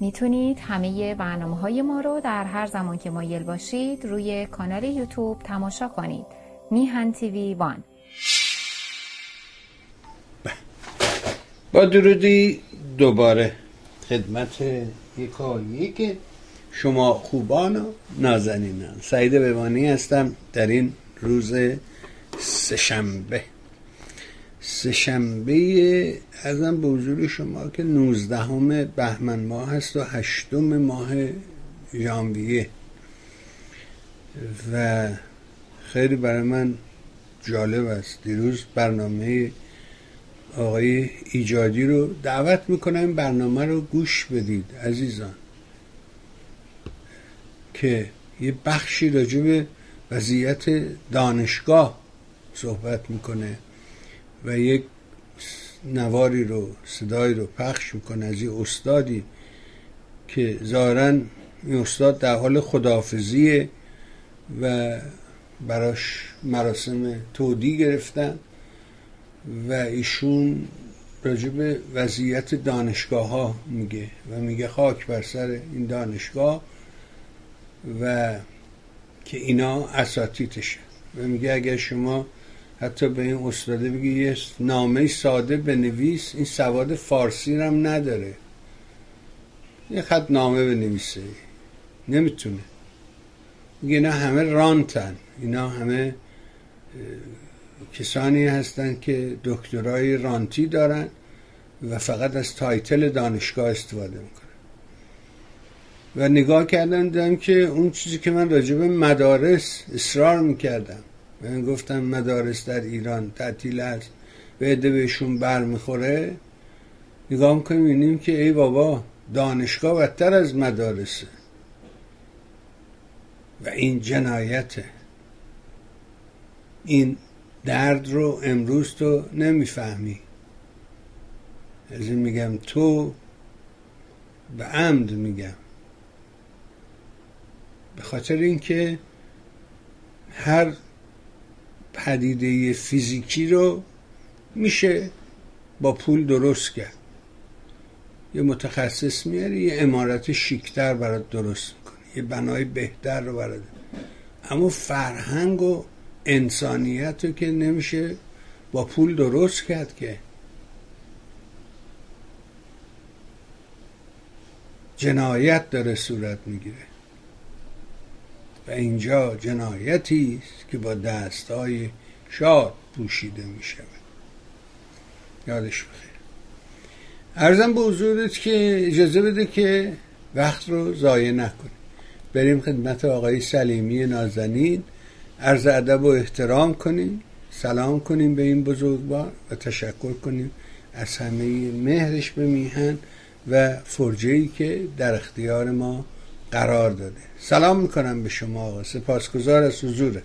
می‌تونید همه برنامه های ما رو در هر زمان که مایل باشید روی کانال یوتیوب تماشا کنید. میهن تیوی وان. با درودی دوباره خدمت یکایی که شما خوبان و نازنینان. سعید بمانی هستم در این روز سهشنبه. سهشنبه ازم به حضور شما که نوزدهم بهمن ماه هست و هشتم ماه ژانویه. و خیلی برای من جالب است. دیروز برنامه آقای ایجادی رو دعوت می‌کنم این برنامه رو گوش بدید عزیزان که یه بخشی راجع به وضعیت دانشگاه صحبت می‌کنه. و یک نواری رو صدایی رو پخش می‌کنه از یه استادی که ظاهرا این استاد در حال خداحافظیه و براش مراسم تودی گرفتن و ایشون راجع به وضعیت دانشگاه ها میگه و میگه خاک بر سر این دانشگاه و که اینا اساتیدشه. و میگه اگر شما حتی به این استاده بگی یه نامه ساده بنویس این سواد فارسی هم نداره. یه خط نامه بنویسه. نمی‌تونه. میگه اینا همه رانتن. اینا همه کسانی هستند که دکترای رانتی دارن و فقط از تایتل دانشگاه استفاده می‌کنن. و نگاه کردم دیدم که اون چیزی که من راجع به مدارس اصرار می‌کردم. من گفتم مدارس در ایران تعطیل است. و عده بهشون بر می‌خوره. نگاه می‌کنیم می‌بینیم که ای بابا دانشگاه بدتر از مدارسه. و این جنایته. این درد رو امروز تو نمی‌فهمی. از این میگم تو به عمد میگم. به خاطر اینکه هر پدیده فیزیکی رو میشه با پول درست کرد. یه متخصص میاری یه امارت شیکتر برات درست می‌کنه. یه بنای بهتر رو برات. اما فرهنگ و انسانیت رو که نمیشه با پول درست کرد که. جنایت داره صورت می‌گیره. و اینجا جنایتی است که با دستهای شاد پوشیده می شود یادش بخیر. ارزم به حضورت که اجازه بده که وقت رو ضایع نکنیم. بریم خدمت آقای سلیمی نازنین. عرض ادب و احترام کنیم. سلام کنیم به این بزرگوار و تشکر کنیم از همه مهرش به میهن و فرجه که در اختیار ما قرار داده. سلام می‌کنم به شما آقا. سپاسگزار از حضوره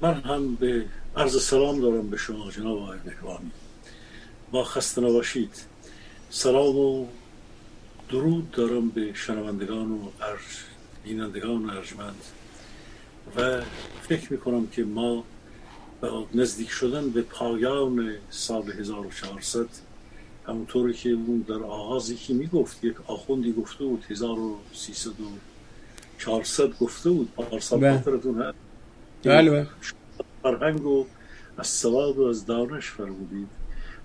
من هم به عرض سلام دارم به شما جناب آقای نکوامی با خسته نباشید. سلام و درود دارم به شنوندگان و ارج بینندگان ارجمند. و فکر می‌کنم که ما نزدیک شدن به پایان سال 1400 همونطوری که اون در آغاز یکی می‌گفت یک آخوندی گفته بود 1300 و 400 گفته بود پارسال بله. خاطرتون هست؟ بله بله. فرهنگ و از سواد و از دانش فرمودید.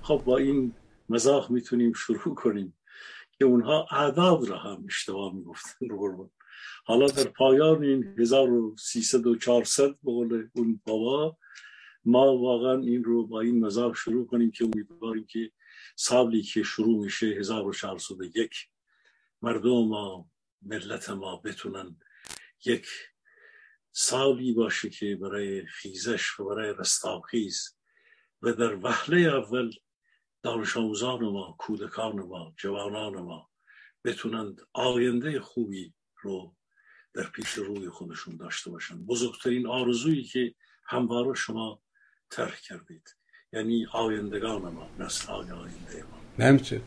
خب با این مزاح می‌تونیم شروع کنیم که اونها اعداد را هم اشتباه می‌گفتن رو حالا در پایان این 1300 و 400 به قول اون بابا ما واقعا این رو با این مزاح شروع کنیم که امیدواریم که سالی که شروع میشه 1401 مردم ما ملت ما بتونن یک سالی باشه که برای خیزش و برای رستاخیز و در وهله اول دانش آموزان ما کودکان ما جوانان ما بتونند آینده خوبی رو در پیش روی خودشون داشته باشن. بزرگترین آرزویی که همواره شما طرح کردید. یعنی آیندگان ما نسل های آینده ما. همینطور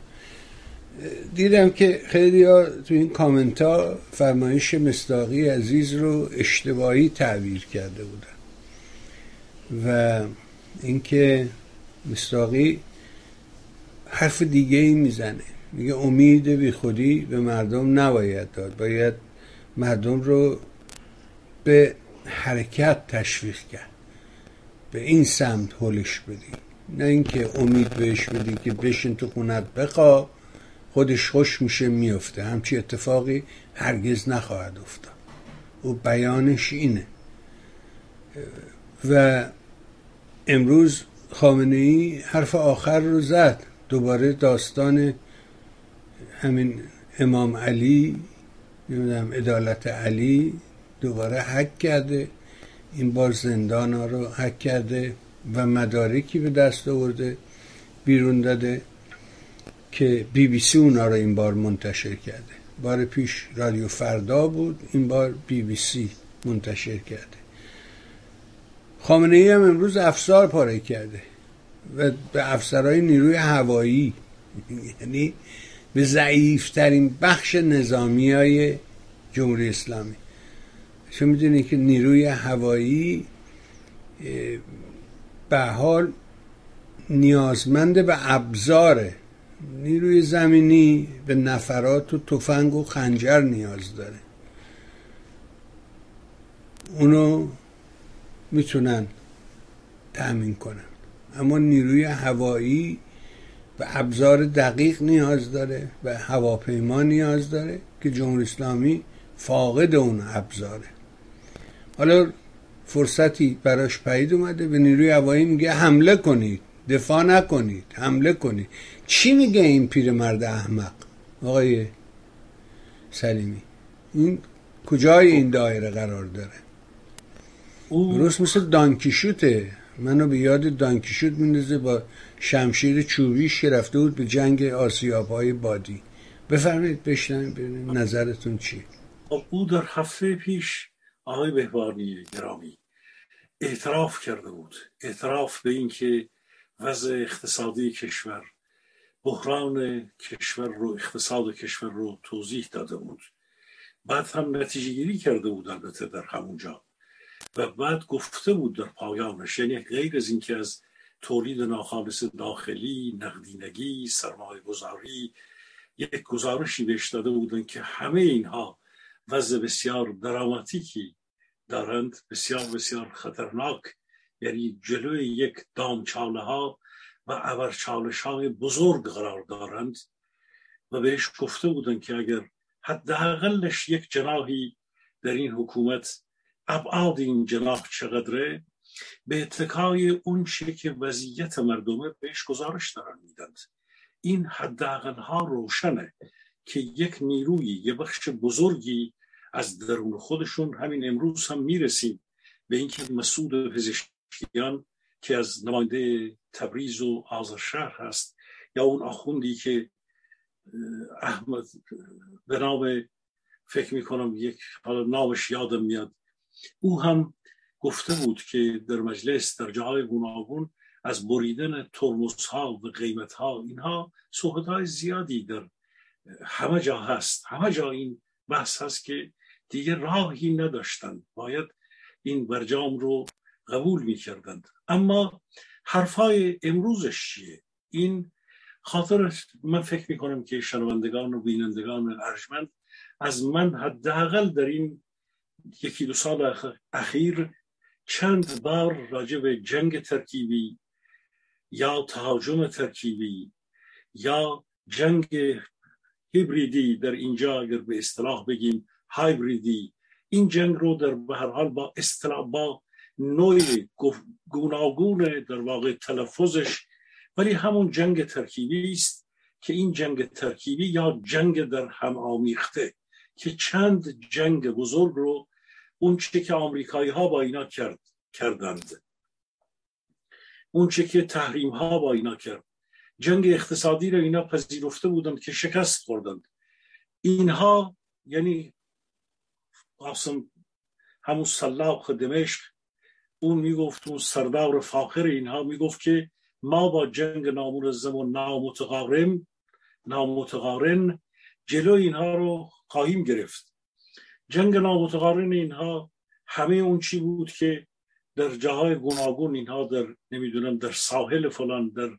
دیدم که خیلی ها تو این کامنت ها فرمایش مستاقی عزیز رو اشتباهی تعبیر کرده بودن. و اینکه مستاقی حرف دیگه ای می‌زنه. میگه امید بی خودی به مردم نباید داد. باید مردم رو به حرکت تشویق کرد. به این سمت هلش بدی. نه اینکه امید بهش بدی که بشین تو خونت بخوا خودش خوش میشه میفته. همچی اتفاقی هرگز نخواهد افتاد. او بیانش اینه. و امروز خامنه ای حرف آخر رو زد. دوباره داستان همین امام علی نمی‌دونم عدالت علی دوباره حک کرده. این بار زندان ها رو حک کرده و مدارکی به دست آورده بیرون داده که بی بی سی اونا رو این بار منتشر کرده. بار پیش رادیو فردا بود این بار بی بی سی منتشر کرده. خامنه ای هم امروز افسار پاره کرده و به افسرهای نیروی هوایی یعنی به ضعیفترین بخش نظامی های جمهوری اسلامی. شما می‌دونید که نیروی هوایی به حال نیازمند به ابزاره نیروی زمینی به نفرات و تفنگ و خنجر نیاز داره. اونو می‌تونن تأمین کنن. اما نیروی هوایی به ابزار دقیق نیاز داره به هواپیما نیاز داره که جمهوری اسلامی فاقد اون ابزاره. حالا فرصتی براش پدید اومده به نیروی هوایی میگه حمله کنید دفاع نکنید حمله کنید. چی میگه این پیرمرد احمق؟ آقای سلیمی این کجای این دایره قرار داره؟ درست مثل دانکیشوته. منو به یاد دانکیشوت میندازه با شمشیر چوبیش که رفته بود به جنگ آسیاب های بادی. بفرمایید بشنویم نظرتون چی خب، او در هفته پیش آقای بهبانی گرامی اعتراف کرده بود. اعتراف به اینکه وضع اقتصادی کشور بحران کشور رو اقتصاد کشور رو توضیح داده بود. بعد هم نتیجه گیری کرده بود البته در همونجا و بعد گفته بود در پایانش یعنی غیر از اینکه از تولید ناخالص داخلی نقدینگی سرمایه گذاری یک گزارشی بهش داده بودن که همه اینها وضع بسیار دراماتیکی دارند بسیار بسیار خطرناک یعنی جلوی یک دام چاله ها و ابر چالش های بزرگ قرار دارند و بهش گفته بودن که اگر حداقلش یک جناحی در این حکومت ابعاد این جناح چقدره به اتکای اون چه که وضعیت مردمه بهش گزارش دارن میدند. این حداقل ها روشنه. که یک نیروی یه بخش بزرگی از درون خودشون همین امروز هم می‌رسیم به اینکه مسعود پزشکیان که از نماینده تبریز و شهر هست یا اون آخوندی که احمد به نام فکر می‌کنم یک حالا نامش یادم میاد. او هم گفته بود که در مجلس در جاهای گوناگون از بریدن ترمز ها و قیمت ها اینها صحبت های زیادی در همه جا هست. همه جا این بحث هست که دیگه راهی نداشتند باید این برجام رو قبول می‌کردند. اما حرفای امروزش چیه؟ این خاطر من فکر می‌کنم که شنوندگان و بینندگان ارجمند از من حداقل در این یکی دو سال اخیر چند بار راجع به جنگ ترکیبی یا تهاجم ترکیبی یا جنگ هیبریدی در اینجا اگر به اصطلاح بگیم هایبریدی این جنگ رو در به هر حال با اصطلاح با نوع گوناگون در واقع تلفظش ولی همون جنگ ترکیبی است که این جنگ ترکیبی یا جنگ در هم آمیخته که چند جنگ بزرگ رو اون چه که آمریکایی ها با اینا کرد کردند. اون چه که تحریم ها با اینا کرد. جنگ اقتصادی رو اینا پذیرفته بودند که شکست خوردند اینها یعنی قاسم همون سلاخ دمشق اون می‌گفت اون سردار فاخر اینها می‌گفت که ما با جنگ نامنظم و نامتقارن نامتقارن جلو اینها رو خواهیم گرفت. جنگ نامتقارن اینها همه اون چی بود که در جاهای گوناگون اینها در نمی‌دونم در ساحل فلان در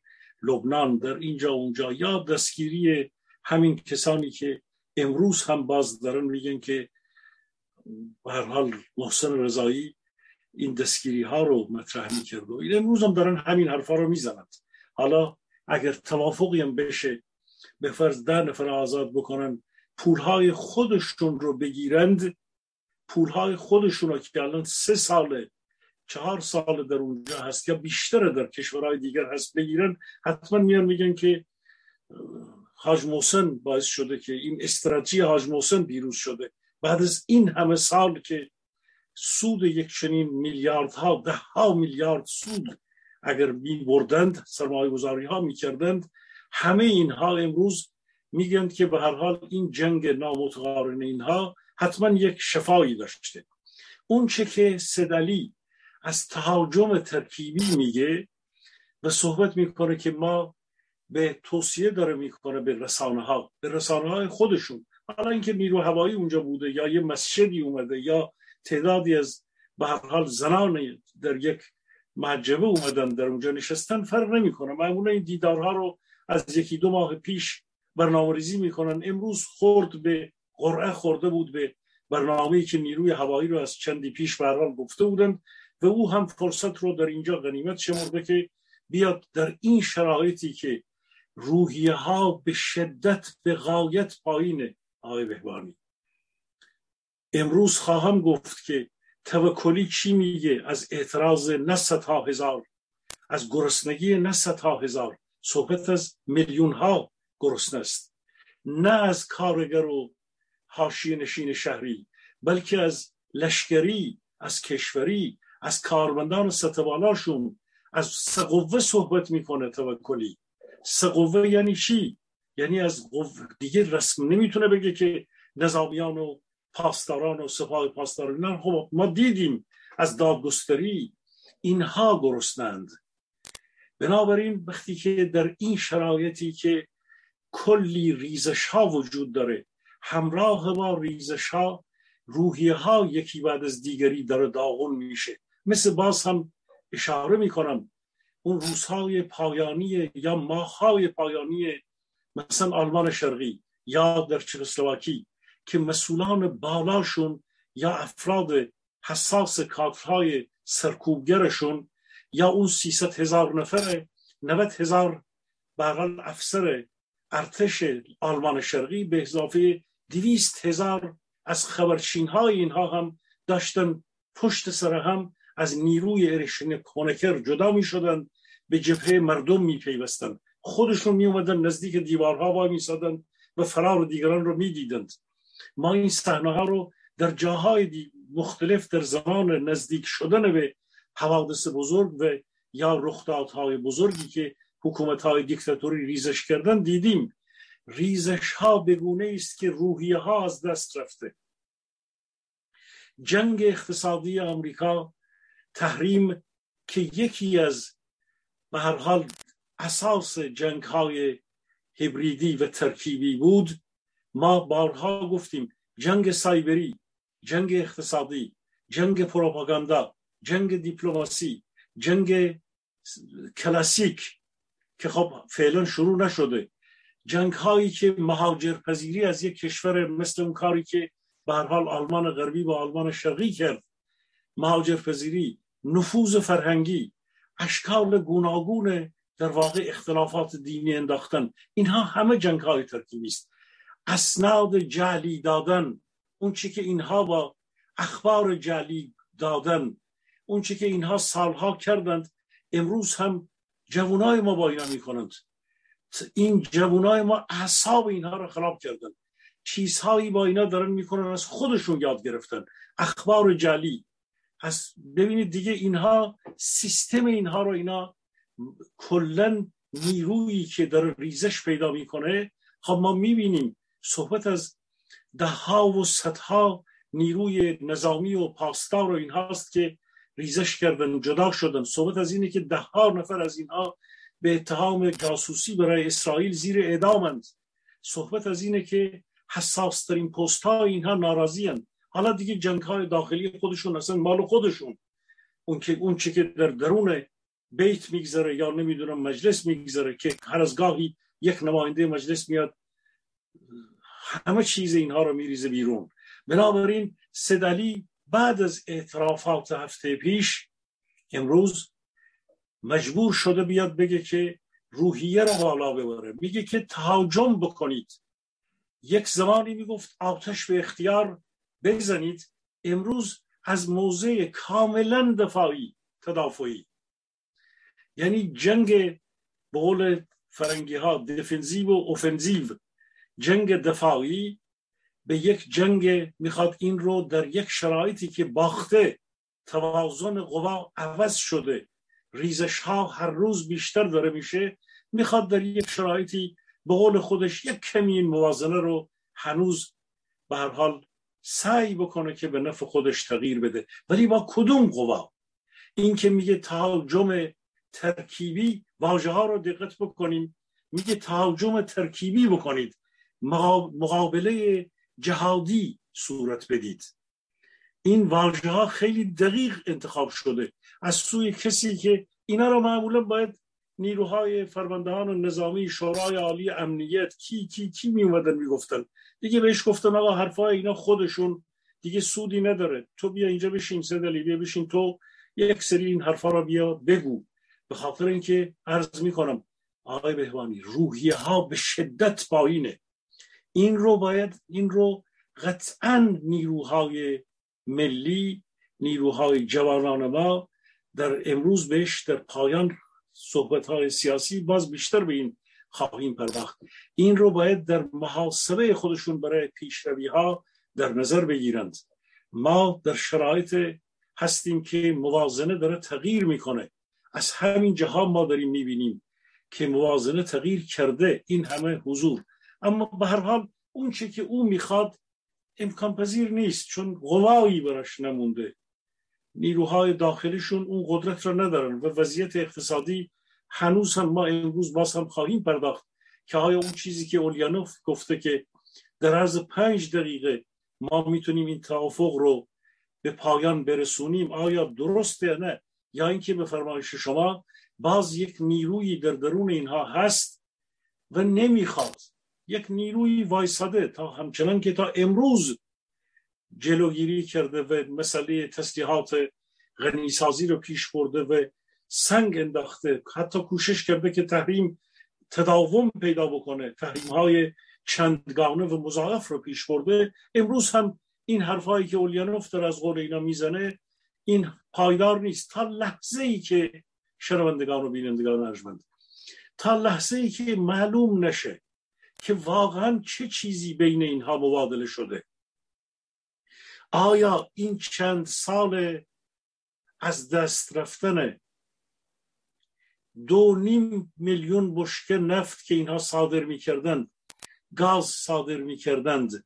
لبنان در اینجا اونجا. یا دستگیری همین کسانی که امروز هم باز دارن میگن که به هر حال محسن رضایی این دستگیری ها رو مطرح می‌کرد و این امروز هم دارن همین حرفا رو می‌زنند حالا اگر توافقی هم بشه به فرض ده نفر آزاد بکنن پولهای خودشون رو بگیرند پولهای خودشون رو که الان سه ساله چهار سال در اونجا هست یا بیشتر در کشورهای دیگر هست بگیرن حتما میان میگن که حاج محسن باعث شده که این استراتژی حاج محسن بیروز شده. بعد از این همه سال که سود یک چنین میلیاردها ده ها میلیارد سود اگر می بردند سرمایه گذاری ها می کردند همه اینها امروز میگند که به هر حال این جنگ نامتقارن اینها حتما یک شفایی داشته. اون چه که سدلی از تهاجم ترکیبی میگه و صحبت می‌کنه که ما به توصیه داره می‌کنه به رسانه ها به رسانه های خودشون. حالا اینکه نیرو هوایی اونجا بوده یا یه مسجدی اومده یا تعدادی از به هر حال زنان در یک معجبه اومدن در اونجا نشستن فرق نمی‌کنه. معمولا این دیدارها رو از یکی دو ماه پیش برنامه ریزی می‌کنن. امروز خورد به قرعه خورده بود به برنامه‌ای که نیروی هوایی رو از چندی پیش به حال گفته بودن و او هم فرصت رو در اینجا غنیمت شمرده که بیاد در این شرایطی که روحیه ها به شدت به غایت پایینه آقای بهبانی. امروز خواهم گفت که توکلی چی میگه؟ از اعتراض نه ها هزار از گرسنگی نه ها هزار. صحبت از میلیون ها گرسنه است. نه از کارگر و حاشیه نشین شهری بلکه از لشکری از کشوری از کارمندان ستوالاشون از سقوه صحبت می‌کنه توکلی. سقوه یعنی چی؟ یعنی از دیگه رسم نمی‌تونه بگه که نظامیان و پاسداران و سپاه پاسداران خب ما دیدیم از دادگستری اینها گرسنند. بنابراین وقتی که در این شرایطی که کلی ریزش ها وجود داره همراه با ریزش ها روحیه ها یکی بعد از دیگری داره داغون میشه. مثل باز هم اشاره می‌کنم. اون روزهای پایانی یا ماههای پایانی مثلا آلمان شرقی یا در چکسلواکی که مسئولان بالاشون یا افراد حساس کادرهای سرکوبگرشون یا اون سیست هزار نفر 90 هزار برقل افسر ارتش آلمان شرقی به اضافه دویست هزار از خبرچین های اینها هم داشتن پشت سر هم از نیروی ارشن کونکر جدا می شدن به جبهه مردم می پیوستن. خودشون می اومدن نزدیک دیوارها وای می سادن و فرار دیگران رو می دیدند. ما این صحنه ها رو در جاهای مختلف در زمان نزدیک شدن به حوادث بزرگ و یا رخدادهای بزرگی که حکومت های دیکتاتوری ریزش کردن دیدیم. ریزش ها بگونه است که روحیه ها از دست رفته. جنگ اقتصادی آمریکا تحریم که یکی از به هر حال اساس جنگ های هبریدی و ترکیبی بود ما بارها گفتیم جنگ سایبری جنگ اقتصادی جنگ پروپاگاندا جنگ دیپلماسی جنگ کلاسیک که خب فعلا شروع نشده. جنگ هایی که مهاجر پذیری از یک کشور مثل اون کاری که به هر حال آلمان غربی با آلمان شرقی کرد مهاجر پذیری نفوذ فرهنگی اشکال گوناگون در واقع اختلافات دینی انداختن. اینها همه جنگ های ترکیبی است. اسناد جعلی دادن اون چی که اینها با اخبار جعلی دادن اون چی که اینها سالها کردند امروز هم جوانای ما با اینا می‌کنند. این جوانای ما اعصاب اینها رو خراب کردن چیزهایی با اینا دارن می‌کنن از خودشون یاد گرفتن. اخبار جعلی از ببینید دیگه اینها سیستم اینها رو اینا کلا نیرویی که داره ریزش پیدا می‌کنه خب ما می‌بینیم صحبت از ده ها و صدها نیروی نظامی و پاسدار و این هاست که ریزش کردن جدا شدن صحبت از اینه که ده ها نفر از اینها به اتهام جاسوسی برای اسرائیل زیر اعدامند صحبت از اینه که حساس ترین پست ها اینها ناراضی هند. حالا دیگه جنگ های داخلی خودشون اصلا مال خودشون. اون که اون چه که در درون بیت میگذره یا نمی‌دونم مجلس میگذره که هر از گاهی یک نماینده مجلس میاد همه چیز اینها رو میریزه بیرون. بنابراین سدلی بعد از اعترافات هفته پیش امروز مجبور شده بیاد بگه که روحیه رو بالا ببره. میگه که تهاجم بکنید. یک زمانی می‌گفت آتش به اختیار بزنید. امروز از موضع کاملا دفاعی تدافعی. یعنی جنگ به قول فرنگی ها دفنزیو و اوفنزیو جنگ دفاعی به یک جنگ می‌خواد این رو در یک شرایطی که باخته توازن قوا عوض شده ریزش ها هر روز بیشتر داره میشه می‌خواد در یک شرایطی به قول خودش یک کمی این موازنه رو هنوز به هر حال سعی بکنه که به نفع خودش تغییر بده. ولی با کدوم قوا؟ این که میگه تهاجم ترکیبی واژه ها رو دقت بکنیم میگه تهاجم ترکیبی بکنید. مقابله جهادی صورت بدید. این واژه ها خیلی دقیق انتخاب شده. از سوی کسی که اینا رو معمولا باید نیروهای فرماندهان نظامی شورای عالی امنیت کی کی کی می اومدن می‌گفتن دیگه بهش گفتن آقا حرفای اینا خودشون دیگه سودی نداره. تو بیا اینجا بشین سدلی بیا بشین تو یک سری این حرفا رو بیا بگو. به خاطر اینکه عرض می‌کنم آقای بهوانی روحیه ها به شدت پایینه. این رو باید این رو قطعا نیروهای ملی نیروهای جوانان ما در امروز بهش در پایان صحبت های سیاسی باز بیشتر به این خواهیم پرداخت. این رو باید در محاسبه خودشون برای پیشروی ها در نظر بگیرند. ما در شرایط هستیم که موازنه داره تغییر می‌کنه. از همین جهان ما داریم می‌بینیم که موازنه تغییر کرده این همه حضور. اما به هر حال اون چی که او می‌خواد امکان پذیر نیست چون قوایی براش نمونده. نیروهای داخلیشون اون قدرت را ندارن و وضعیت اقتصادی هنوز هم ما امروز باز هم خواهیم پرداخت که آیا اون چیزی که اولیانوف گفته که در عرض پنج دقیقه ما می‌تونیم این توافق رو به پایان برسونیم آیا درسته نه؟ یا اینکه به فرمایش شما باز یک نیروی در درون اینها هست و نمی‌خواد یک نیروی وایساده تا همچنان که تا امروز جلوگیری کرده و مسئله تسلیحات غنیسازی رو پیش برده و سنگ انداخته. حتی کوشش کرده که تحریم تداوم پیدا بکنه. تحریم های چندگانه و مضاعف رو پیش برده. امروز هم این حرفهایی که اولیانوف در از قول اینا می‌زنه این پایدار نیست. تا لحظه ای که شنوندگان و بینندگان ارجمند تا لحظه ای که معلوم نشه که واقعا چه چیزی بین اینها مبادله شده. آیا این چند سال از دست رفتن دو نیم میلیون بشکه نفت که اینها صادر می‌کردند گاز صادر می‌کردند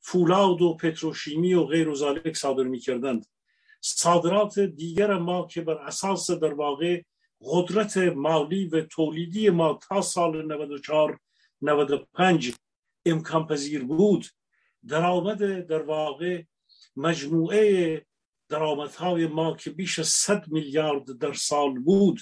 فولاد و پتروشیمی و غیر و صادر می‌کردند. صادرات دیگر ما که بر اساس در واقع قدرت مالی و تولیدی ما تا سال 94 95 امکان پذیر بود درآمد در واقع مجموعه درآمدهای ما که بیش از 100 میلیارد در سال بود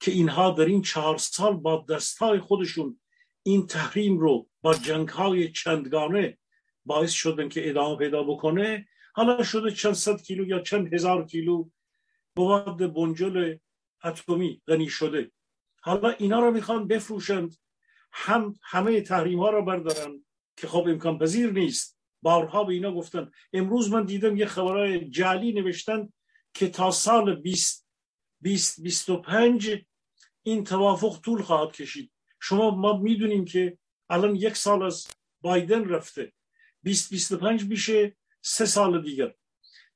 که اینها در این چهار سال با دستهای خودشون این تحریم رو با جنگهای چندگانه باعث شدن که ادامه پیدا بکنه. حالا شده چند صد کیلو یا چند هزار کیلو مواد بنجل اتمی غنی شده. حالا اینا رو می‌خوان بفروشند. هم همه تحریم ها رو بردارن که خب امکان پذیر نیست. بارها به اینا گفتن. امروز من دیدم یه خبرهای جعلی نوشتن که تا سال 20 20 25 این توافق طول خواهد کشید. شما ما می‌دونیم که الان یک سال از بایدن رفته. 20 25 میشه سه سال دیگر.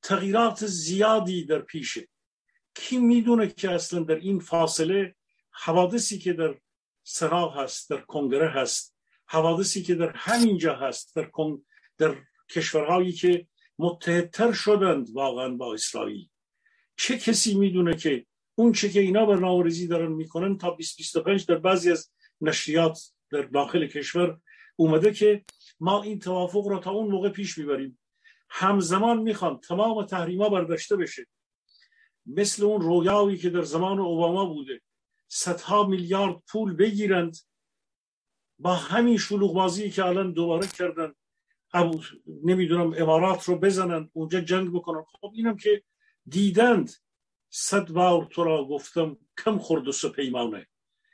تغییرات زیادی در پیشه. کی می‌دونه که اصلا در این فاصله حوادثی که در سنا هست در کنگره هست حوادثی که در همینجا هست در, در کشورهایی که متحدتر شدند واقعا با اسرائیل. چه کسی می‌دونه که اون چه که اینا برنامه‌ریزی دارن می‌کنن تا 2025 در بعضی از نشریات در داخل کشور اومده که ما این توافق را تا اون موقع پیش می‌بریم. همزمان می‌خوان تمام تحریما برداشته بشه. مثل اون رویاوی که در زمان اوباما بوده. صدها میلیارد پول بگیرند. با همین شلوغ بازی که الان دوباره کردن. نمی‌دونم امارات رو بزنن اونجا جنگ بکنن. خب اینم که دیدند صد بار تو را گفتم کم خورد و سپیمانه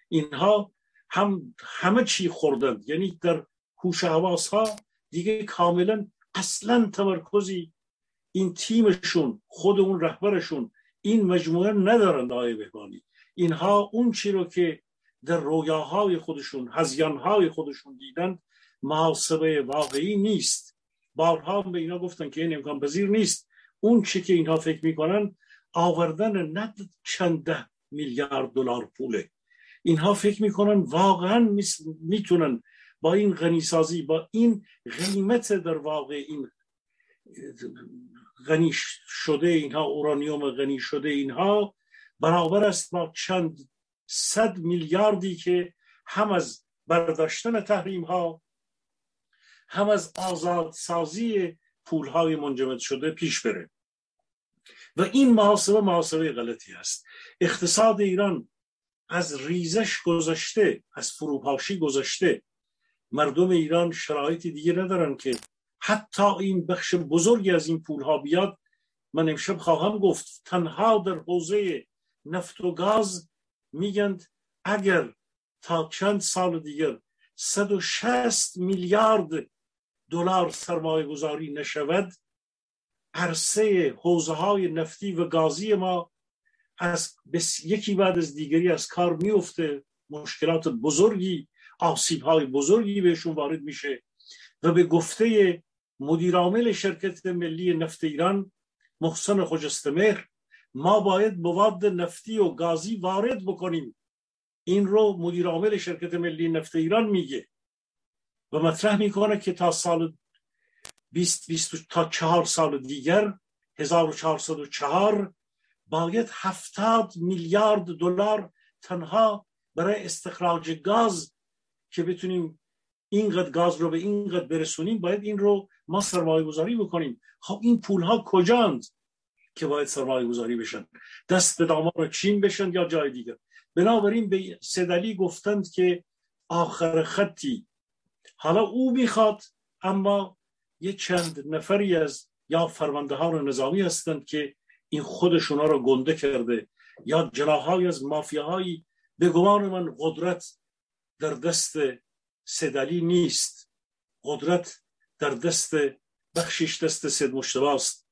اینها هم همه چی خوردند. یعنی در هوش حواس ها دیگه کاملا اصلا تمرکزی این تیمشون خود اون رهبرشون این مجموعه ندارند آقای بهبانی. اینها اون چی رو که در رویاهای خودشون هزیانهای خودشون دیدند محاسبه واقعی نیست. بارها به اینا گفتن که این امکان پذیر نیست. اون چی که اینها فکر می‌کنن آوردن نه چند میلیارد دلار پوله. اینها فکر می‌کنن واقعا می‌تونن با این غنیسازی با این قیمت در واقع این غنی شده اینها اورانیوم غنی شده اینها برابر است با چند صد میلیاردی که هم از برداشتن تحریم ها هم از آزاد سازی پول های منجمد شده پیش بره. و این محاسبه محاسبه غلطی است. اقتصاد ایران از ریزش گذاشته از فروپاشی گذاشته مردم ایران شرایطی دیگه ندارن که حتی این بخش بزرگی از این پول ها بیاد. من امشب خواهم گفت تنها در حوزه نفت و گاز میگند اگر تا چند سال دیگر 160 میلیارد دلار سرمایه گذاری نشود عرصه حوزه های نفتی و گازی ما از یکی بعد از دیگری از کار میفته مشکلات بزرگی آسیب های بزرگی بهشون وارد میشه و به گفته مدیرعامل شرکت ملی نفت ایران محسن خجستمهر ما باید مواد نفتی و گازی وارد بکنیم. این رو مدیر عامل شرکت ملی نفت ایران میگه. و مطرح می‌کنه که تا سال 20 20 تا چهار سال دیگر 1404 باید 70 میلیارد دلار تنها برای استخراج گاز که بتونیم اینقدر گاز رو به اینقدر برسونیم باید این رو ما سرمایه گذاری بکنیم. خب این پول ها کجاند که باید سرمایه گذاری بشن؟ دست به دامار چین بشن یا جای دیگر؟ بنابراین به سدلی گفتند که آخر خطی حالا او می‌خواد اما یه چند نفری از یا فرمانده ها نظامی هستند که این خودشونا رو گنده کرده یا جناهای از مافیاهایی به گمان من قدرت در دست سدلی نیست. قدرت در دست بخشش دست سید مشتباست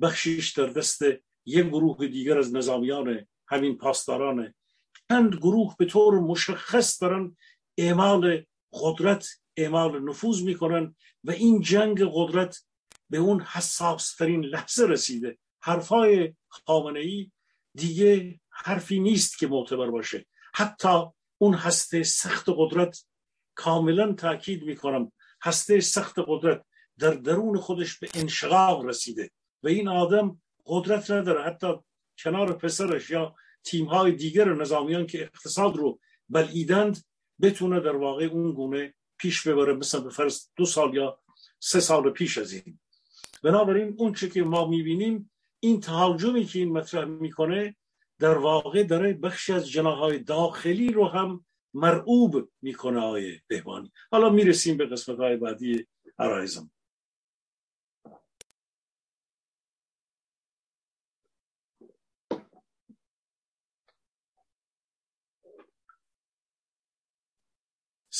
بخشش در دست یک گروه دیگر از نظامیان همین پاسداران چند گروه به طور مشخص دارن اعمال قدرت اعمال نفوذ می‌کنن و این جنگ قدرت به اون حساس ترین لحظه رسیده. حرفای خامنه ای دیگه حرفی نیست که معتبر باشه. حتی اون هسته سخت قدرت کاملا تاکید می‌کنم هسته سخت قدرت در درون خودش به انشقاق رسیده و این آدم قدرت نداره. حتی کنار پسرش یا تیم های دیگر نظامیان که اقتصاد رو بلعیدند بتونه در واقع اون گونه پیش ببره مثل به فرض دو سال یا سه سال پیش از این. بنابراین اون چه که ما می‌بینیم این تهاجمی که این مطرح می‌کنه در واقع داره بخشی از جناهای داخلی رو هم مرعوب می‌کنه آقای بهبانی حالا می‌رسیم به قسمت های بعدی عرایزم.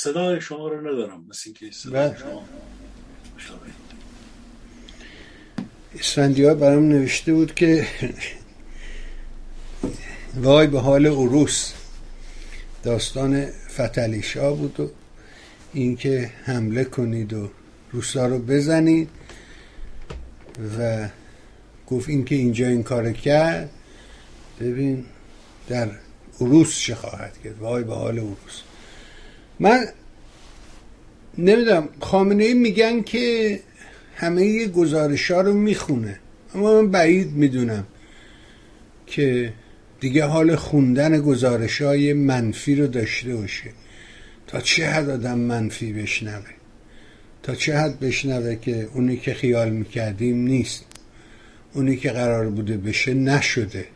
صدای شما رو ندارم. مثل اینکه صدای بله. شما اسفندیار برام نوشته بود که وای به حال عروس. داستان فتلیشا بود و اینکه حمله کنید و روسا رو بزنید و گفت اینکه اینجا این کار کرد. ببین در عروس چه خواهد کرد؟ وای به حال عروس. من نمی‌دونم خامنه ای میگن که همه گزارش ها رو می‌خونه. اما من بعید می‌دونم که دیگه حال خوندن گزارش های منفی رو داشته باشه. تا چه حد آدم منفی بشنوه؟ تا چه حد بشنوه که اونی که خیال می‌کردیم نیست؟ اونی که قرار بوده بشه نشده.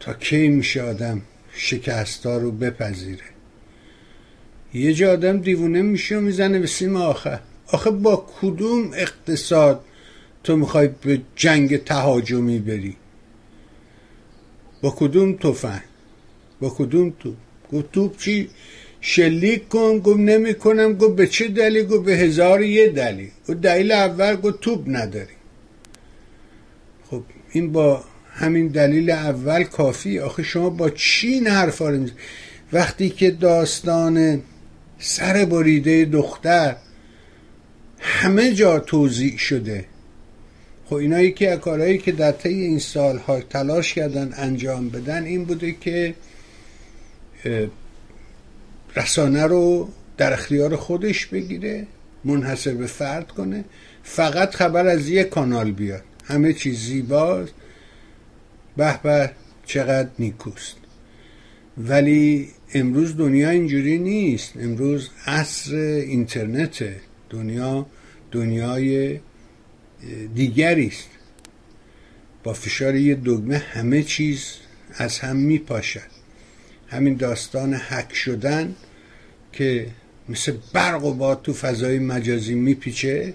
تا کی میشه آدم شکستا رو بپذیره؟ یه جا آدم دیوونه میشه و می‌زنه به سیم آخر آخه با کدوم اقتصاد تو می‌خوای به جنگ تهاجمی بری؟ با کدوم تفنگ؟ با کدوم توپ؟ گفت توپ چی؟ شلیک کن. گفت نمی کنم گفت به چه دلیل؟ گفت به هزار یه دلیل. گفت دلیل اول گفت توپ نداری. خب این با همین دلیل اول کافی آخه شما با چی این حرفا رو وقتی که داستان سر بریده دختر. همه جا توضیح شده. خب اینا یکی کارهایی که در طی این سالها تلاش کردن انجام بدن این بوده که رسانه رو در اختیار خودش بگیره منحصر به فرد کنه. فقط خبر از یک کانال بیاد. همه چیز زیباست به به چقدر نیکوست. ولی امروز دنیا اینجوری نیست. امروز عصر اینترنت. دنیا دنیای دیگری است. با فشار یه دگمه همه چیز از هم میپاشد. همین داستان حک شدن که مثل برق و باد تو فضای مجازی میپیچه.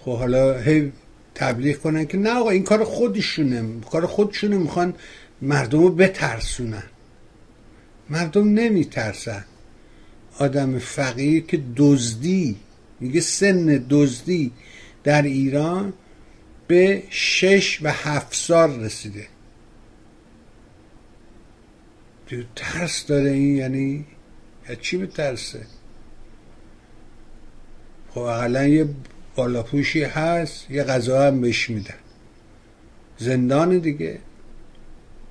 خب حالا هی تبلیغ کنن که نه آقا این کار خودشونه. کار خودشونه. می‌خوان مردم رو بترسونن. مردم نمیترسن. آدم فقیر که دزدی میگه سن دزدی در ایران به شش و هفت سال رسیده. ترس داره این یعنی یا چی به ترسه؟ خب اقلا یه بالاپوشی هست یه غذا هم بهش میدن. زندان دیگه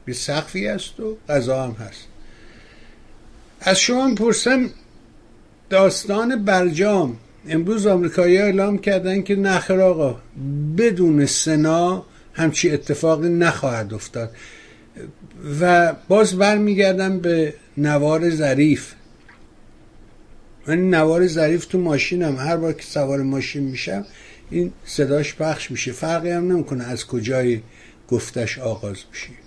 به سقفی هست و غذا هم هست. از شما پرسم داستان برجام. امروز آمریکایی اعلام کردن که نخر آقا بدون سنا همچی اتفاقی نخواهد افتاد. و باز برمیگردم به نوار ظریف. من نوار ظریف تو ماشینم. هر بار که سوار ماشین میشم این صداش پخش میشه. فرقی هم نمی‌کنه از کجای گفتش آغاز میشه.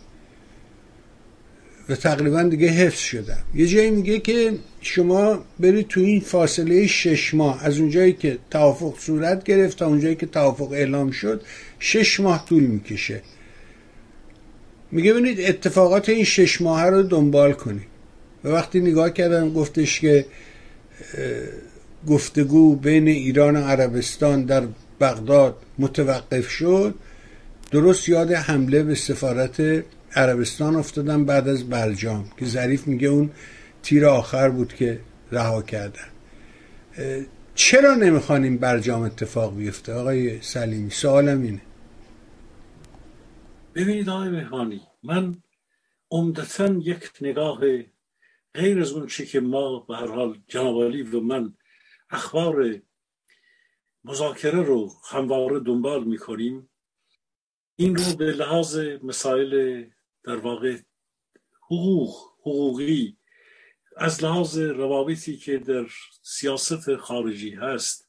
و تقریبا دیگه حفظ شدم. یه جایی میگه که شما برید تو این فاصله شش ماه. از اونجایی که توافق صورت گرفت تا اونجایی که توافق اعلام شد شش ماه طول می‌کشه. میگه ببینید اتفاقات این شش ماه رو دنبال کنید. و وقتی نگاه کردم گفتش که گفتگو بین ایران و عربستان در بغداد متوقف شد. درست یاد حمله به سفارت عربستان افتادم بعد از برجام که ظریف میگه اون تیر آخر بود که رها کردن. چرا نمی‌خوانیم برجام اتفاق بیفته؟ آقای سلیمی سوالم اینه. ببینید آقای مهانی من عمدتا یک نگاه غیر از اون چی که ما به هر حال جناب و من اخبار مذاکره رو همواره دنبال می‌کنیم این رو به لحاظ مسائل در واقع حقوق حقوقی از لحاظ روابطی که در سیاست خارجی هست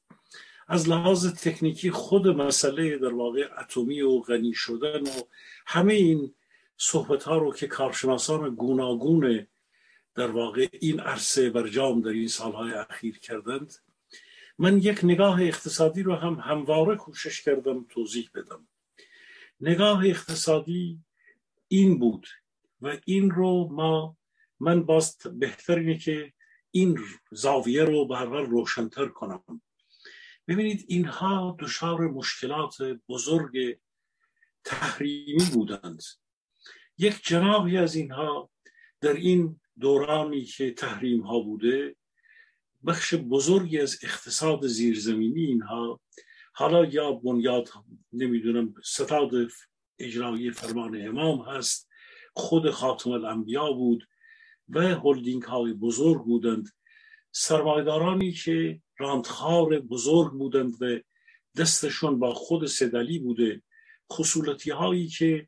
از لحاظ تکنیکی خود مسئله در واقع اتمی و غنی شدن و همه این صحبت ها رو که کارشناسان گوناگون در واقع این عرصه برجام در این سالهای اخیر کردند من یک نگاه اقتصادی رو هم همواره کوشش کردم توضیح بدم. نگاه اقتصادی این بود و این رو ما من باز بهتر اینه که این زاویه رو به هر روشنتر کنم. ببینید اینها دچار مشکلات بزرگ تحریمی بودند. یک جناحی از اینها در این دورانی که تحریم ها بوده بخش بزرگی از اقتصاد زیرزمینی اینها حالا یا بنیاد نمی‌دونم ستاد اجرایی فرمان امام هست. خود خاتم الانبیا بود و هلدینگ های بزرگ بودند. سرمایدارانی که راندخار بزرگ بودند و دستشون با خود سدلی بوده خصولتی هایی که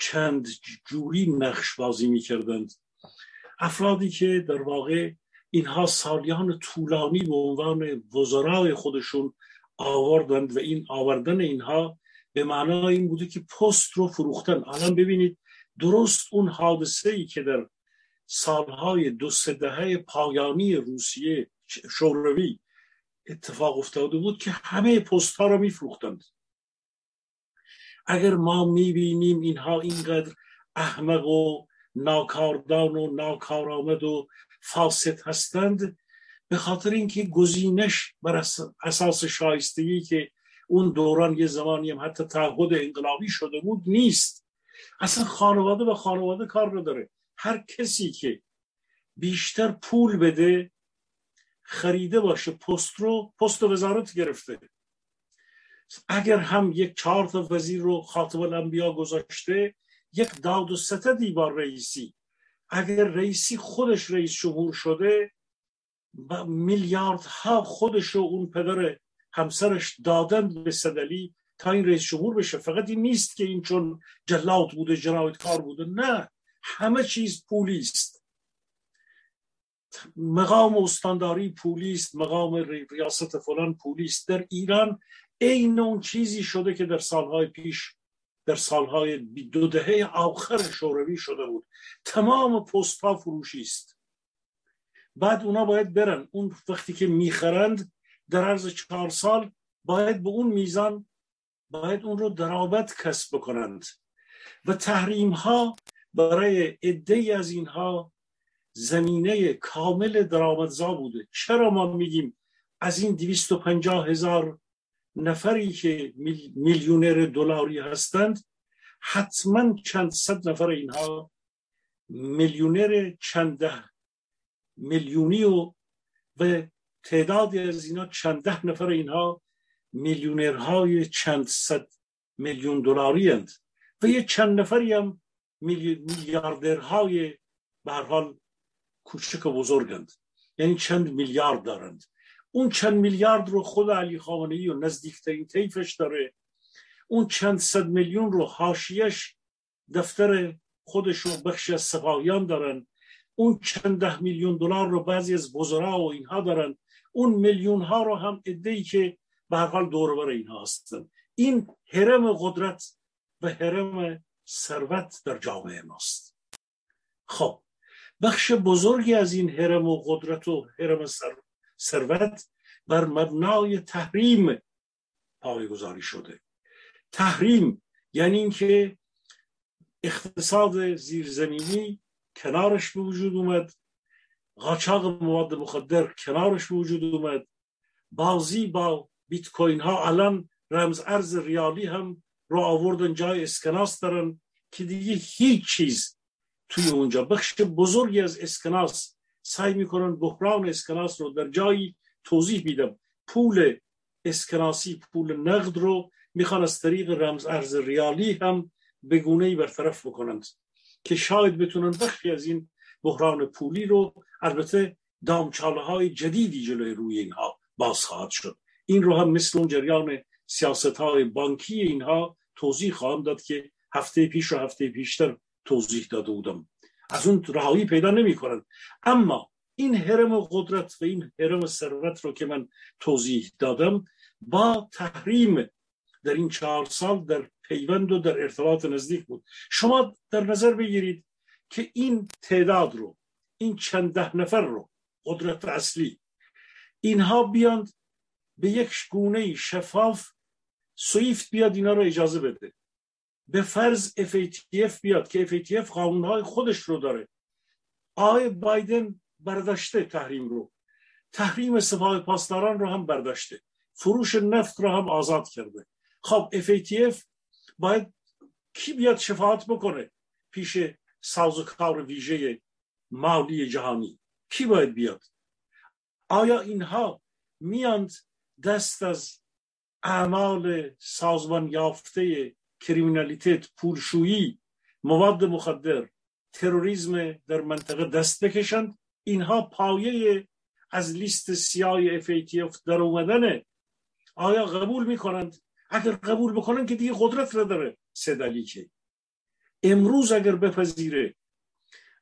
چند جوری نقش بازی می کردند افرادی که در واقع اینها سالیان طولانی به عنوان وزرای خودشون آوردند و این آوردن اینها به معنای این بوده که پست رو فروختن. الان ببینید درست اون حادثه ای که در سالهای دو سه دهه پایانی روسیه شوروی اتفاق افتاده بود که همه پست ها را میفروختند. اگر ما می‌بینیم اینها اینقدر احمق و ناکاردان و ناکارآمد و فاسد هستند به خاطر اینکه گزینش بر اساس شایستگی که اون دوران یه زمانی هم حتی تعهد انقلابی شده بود نیست. اصلا خانواده به خانواده کار داره هر کسی که بیشتر پول بده خریده باشه پست رو پست و وزارت گرفته. اگر هم یک چهار تا وزیر رو خاطب الانبیا گذاشته یک داد و ستدی با رئیسی. اگر رئیسی خودش رئیس جمهور شده میلیاردها خودش و اون پدر همسرش دادن به صدلی تا این رئیس جمهور بشه. فقط این نیست که این چون جلات بوده جنایتکار بوده. نه همه چیز پولی است مقام استانداری پولی است مقام ریاست فلان پولی است در ایران عین اون چیزی شده که در سالهای پیش در سالهای دو دهه آخر شوروی شده بود. تمام پست ها فروشی است. بعد اونا باید برن. اون وقتی که می‌خرند در عرض چهار سال باید به اون میزان باید اون رو درآمد کسب بکنند و تحریم ها برای عده از اینها زمینه کامل درآمدزا بوده. چرا ما میگیم از این پنجاه هزار نفری که میلیونر دلاری هستند حتما چند صد نفر اینها میلیونر چند ده میلیونی و و تعدادی از اینا چند ده نفر اینها میلیونرهای چند صد میلیون دلاری هند و یه چند نفری هم میلیاردرهای به حال کوچک و بزرگند یعنی چند میلیارد دارند. اون چند میلیارد رو خود علی خامنه ای و نزدیکترین طیفش داره. اون چند صد میلیون رو حاشیش دفتر خودش رو بخشی از سپاهیان دارن. اون چند ده میلیون دلار رو بعضی از وزرا و اینها دارن. اون میلیون ها رو هم ای که به هر حال دوربر اینها هستن. این حرم قدرت و حرم ثروت در جامعه ماست. خب بخش بزرگی از این حرم و قدرت و حرم ثروت بر مبنای تحریم پایگذاری شده. تحریم یعنی اینکه اقتصاد زیرزمینی کنارش به وجود اومد. قاچاق مواد مخدر کنارش وجود اومد. بازی با بیت کوین ها الان رمز ارز ریالی هم رو آوردن جای اسکناس دارن که دیگه هیچ چیز توی اونجا. بخش بزرگی از اسکناس سعی می‌کنن بحران اسکناس رو در جایی توضیح میدم پول اسکناسی پول نقد رو می‌خوان از طریق رمز ارز ریالی هم به گونه ای برطرف بکنند که شاید بتونن بخشی از این بحران پولی رو البته دامچاله های جدیدی جلوی روی اینها باز خواهد شد. این رو هم مثل اون جریان سیاست های بانکی اینها توضیح خواهم داد که هفته پیش و هفته پیشتر توضیح داده بودم. از اون رهایی پیدا نمی کنن. اما این حرم قدرت و این حرم ثروت رو که من توضیح دادم با تحریم در این چهار سال در پیوند و در ارتباط نزدیک بود. شما در نظر بگیرید که این تعداد رو این چند ده نفر رو قدرت اصلی اینها بیاند به یک گونه شفاف سویفت بیاد اینا رو اجازه بده. به فرض FATF بیاد که FATF قانونهای خودش رو داره. آقای بایدن برداشته تحریم رو. تحریم سپاه پاسداران رو هم برداشته. فروش نفت رو هم آزاد کرده. خب FATF باید کی بیاد شفاعت بکنه؟ پیش سازوکار ویژه مالی جهانی. کی باید بیاد؟ آیا اینها میاند دست از اعمال سازمان یافته کریمینالیتت پولشویی مواد مخدر تروریسم در منطقه دست بکشند؟ اینها پایه از لیست سیاه FATF در اومدنه آیا قبول می‌کنند؟ اگر قبول بکنن که دیگه قدرت را داره سه که امروز اگر بپذیره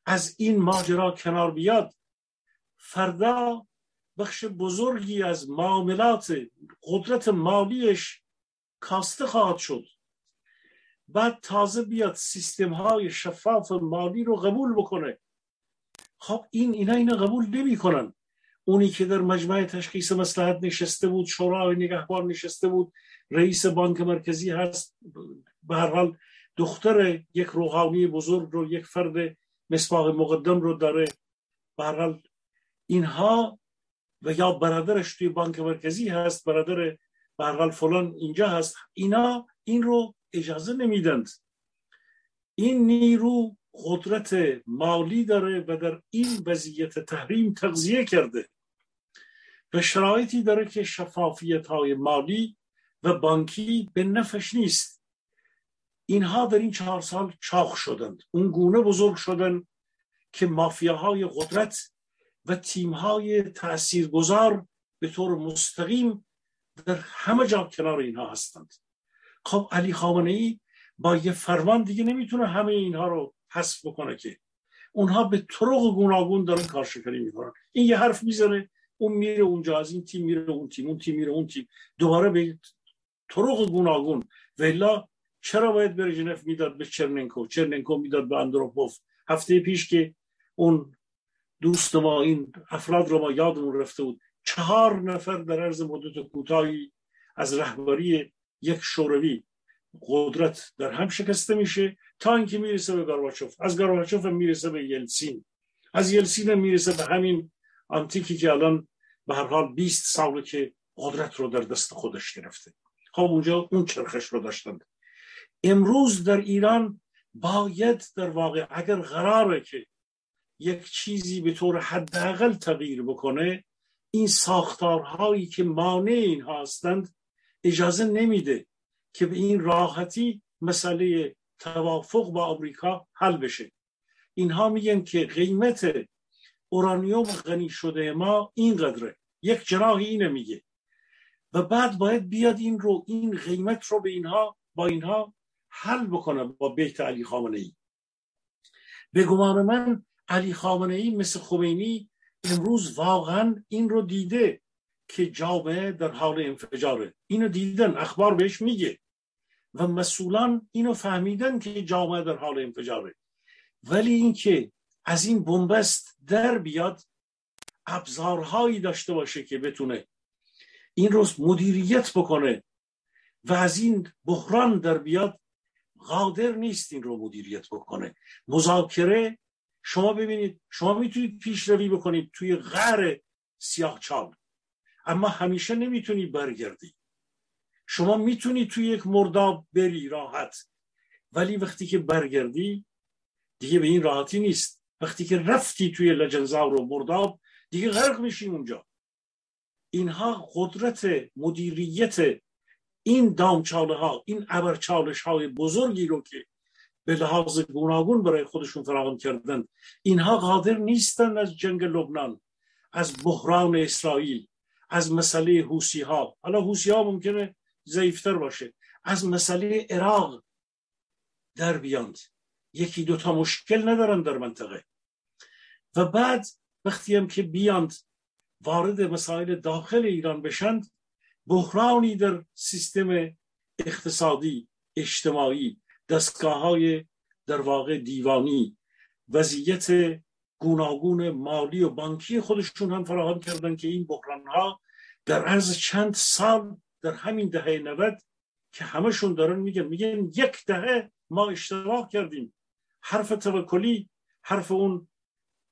از این ماجرا کنار بیاد فردا بخش بزرگی از معاملات قدرت مالیش کاسته خواهد شد. بعد تازه بیاد سیستم های شفاف مالی رو قبول بکنه. خب این اینا اینا قبول نمی‌کنن. اونی که در مجمع تشخیص مسلحت نشسته بود شورای نگهبان نشسته بود رئیس بانک مرکزی هست به هر حال دختر یک روحانی بزرگ رو یک فرد مصباح مقدم رو داره. به هر حال اینها و یا برادرش توی بانک مرکزی هست برادر به هر حال فلان اینجا هست. اینا این رو اجازه نمیدند. این نیرو قدرت مالی داره و در این وضعیت تحریم تغذیه کرده و شرایطی داره که شفافیت های مالی و بانکی به نفش نیست. اینها در این چهار سال چاخ شدند. اون گونه بزرگ شدن که مافیاهای قدرت و تیمهای تاثیرگذار به طور مستقیم در همه جا کنار اینها هستند. خب علی خامنه ای با یه فرمان دیگه نمی‌تونه همه اینها رو حذف بکنه که. اونها به طرق گوناگون دارن کارشکنی می‌کنن. این یه حرف می‌زنه اون میره اونجا از این تیم میره اون تیم اون تیم میره اون تیم. دوباره به طرق گوناگون. ولا چرا باید برژنف می‌داد به چرننکو؟ چرننکو می‌داد به اندروپوف. هفته پیش که اون دوست ما این افراد رو ما یادمون رفته بود. چهار نفر در عرض مدت کوتاهی از رهبری یک شوروی قدرت در هم شکسته میشه تا اینکه می‌رسه به گارباچوف از گارباچوف می‌رسه به یلسین. از یلسین می‌رسه به همین آنتیکی که الان به هر حال 20 ساله که قدرت رو در دست خودش گرفته. خب اونجا اون چرخش رو داشتند. امروز در ایران باید در واقع اگر قراره که یک چیزی به طور حداقل تغییر بکنه این ساختارهایی که مانع این هستند اجازه نمیده که به این راحتی مسئله توافق با آمریکا حل بشه. اینها میگن که قیمت اورانیوم غنی شده ما اینقدره. یک جناحی اینه میگه. و بعد باید بیاد این رو این قیمت رو به اینها با اینها حل بکنه با بیت علی خامنه ای به گمان من علی خامنه ای مثل خمینی امروز واقعا این رو دیده که جامعه در حال انفجاره. اینو دیدن اخبار بهش میگه. و مسئولان اینو فهمیدن که جامعه در حال انفجاره. ولی اینکه از این بنبست در بیاد ابزارهایی داشته باشه که بتونه این روز مدیریت بکنه و از این بحران در بیاد قادر نیست این رو مدیریت بکنه. مذاکره شما ببینید شما می‌تونید پیشروی بکنید توی غر سیاه چال اما همیشه نمی‌تونی برگردی. شما می‌تونی توی یک مرداب بری راحت. ولی وقتی که برگردی دیگه به این راحتی نیست. وقتی که رفتی توی لجنزار و مرداب دیگه غرق میشی اونجا. اینها قدرت مدیریت این دامچاله ها این ابرچالش های بزرگی رو که به لحاظ گوناگون برای خودشون فراهم کردن اینها قادر نیستن از جنگ لبنان از بحران اسرائیل از مسئله حوسی ها حالا حوسی ها ممکنه ضعیفتر باشه. از مسئله عراق در بیاند. یکی دوتا مشکل ندارن در منطقه. و بعد وقتی هم که بیاند وارد مسائل داخل ایران بشند بحرانی در سیستم اقتصادی اجتماعی دستگاه های در واقع دیوانی وضعیت گوناگون مالی و بانکی خودشون هم فراهم کردن که این بحران ها در عرض چند سال در همین دهه 90 که همشون دارن میگن میگن یک دهه ما اشتباه کردیم. حرف توکلی حرف اون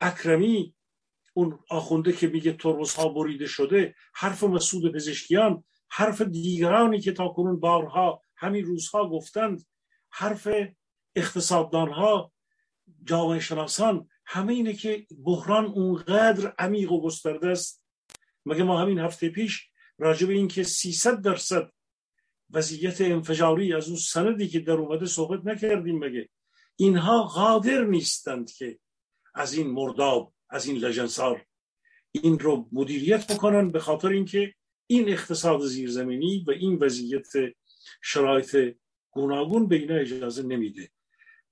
اکرمی اون آخونده که میگه ترمز ها بریده شده حرف مسعود پزشکیان حرف دیگرانی که تا کنون بارها همین روزها گفتند حرف اقتصاددان ها جامعه شناسان همه اینه که بحران اونقدر عمیق و گسترده است. مگه ما همین هفته پیش راجع به این که 300 درصد وضعیت انفجاری از اون سندی که در اومده صحبت نکردیم مگه؟ اینها قادر نیستند که از این مرداب از این لجنسار این رو مدیریت بکنن به خاطر اینکه این اقتصاد زیرزمینی و این وضعیت شرایط گوناگون به اینا اجازه نمیده.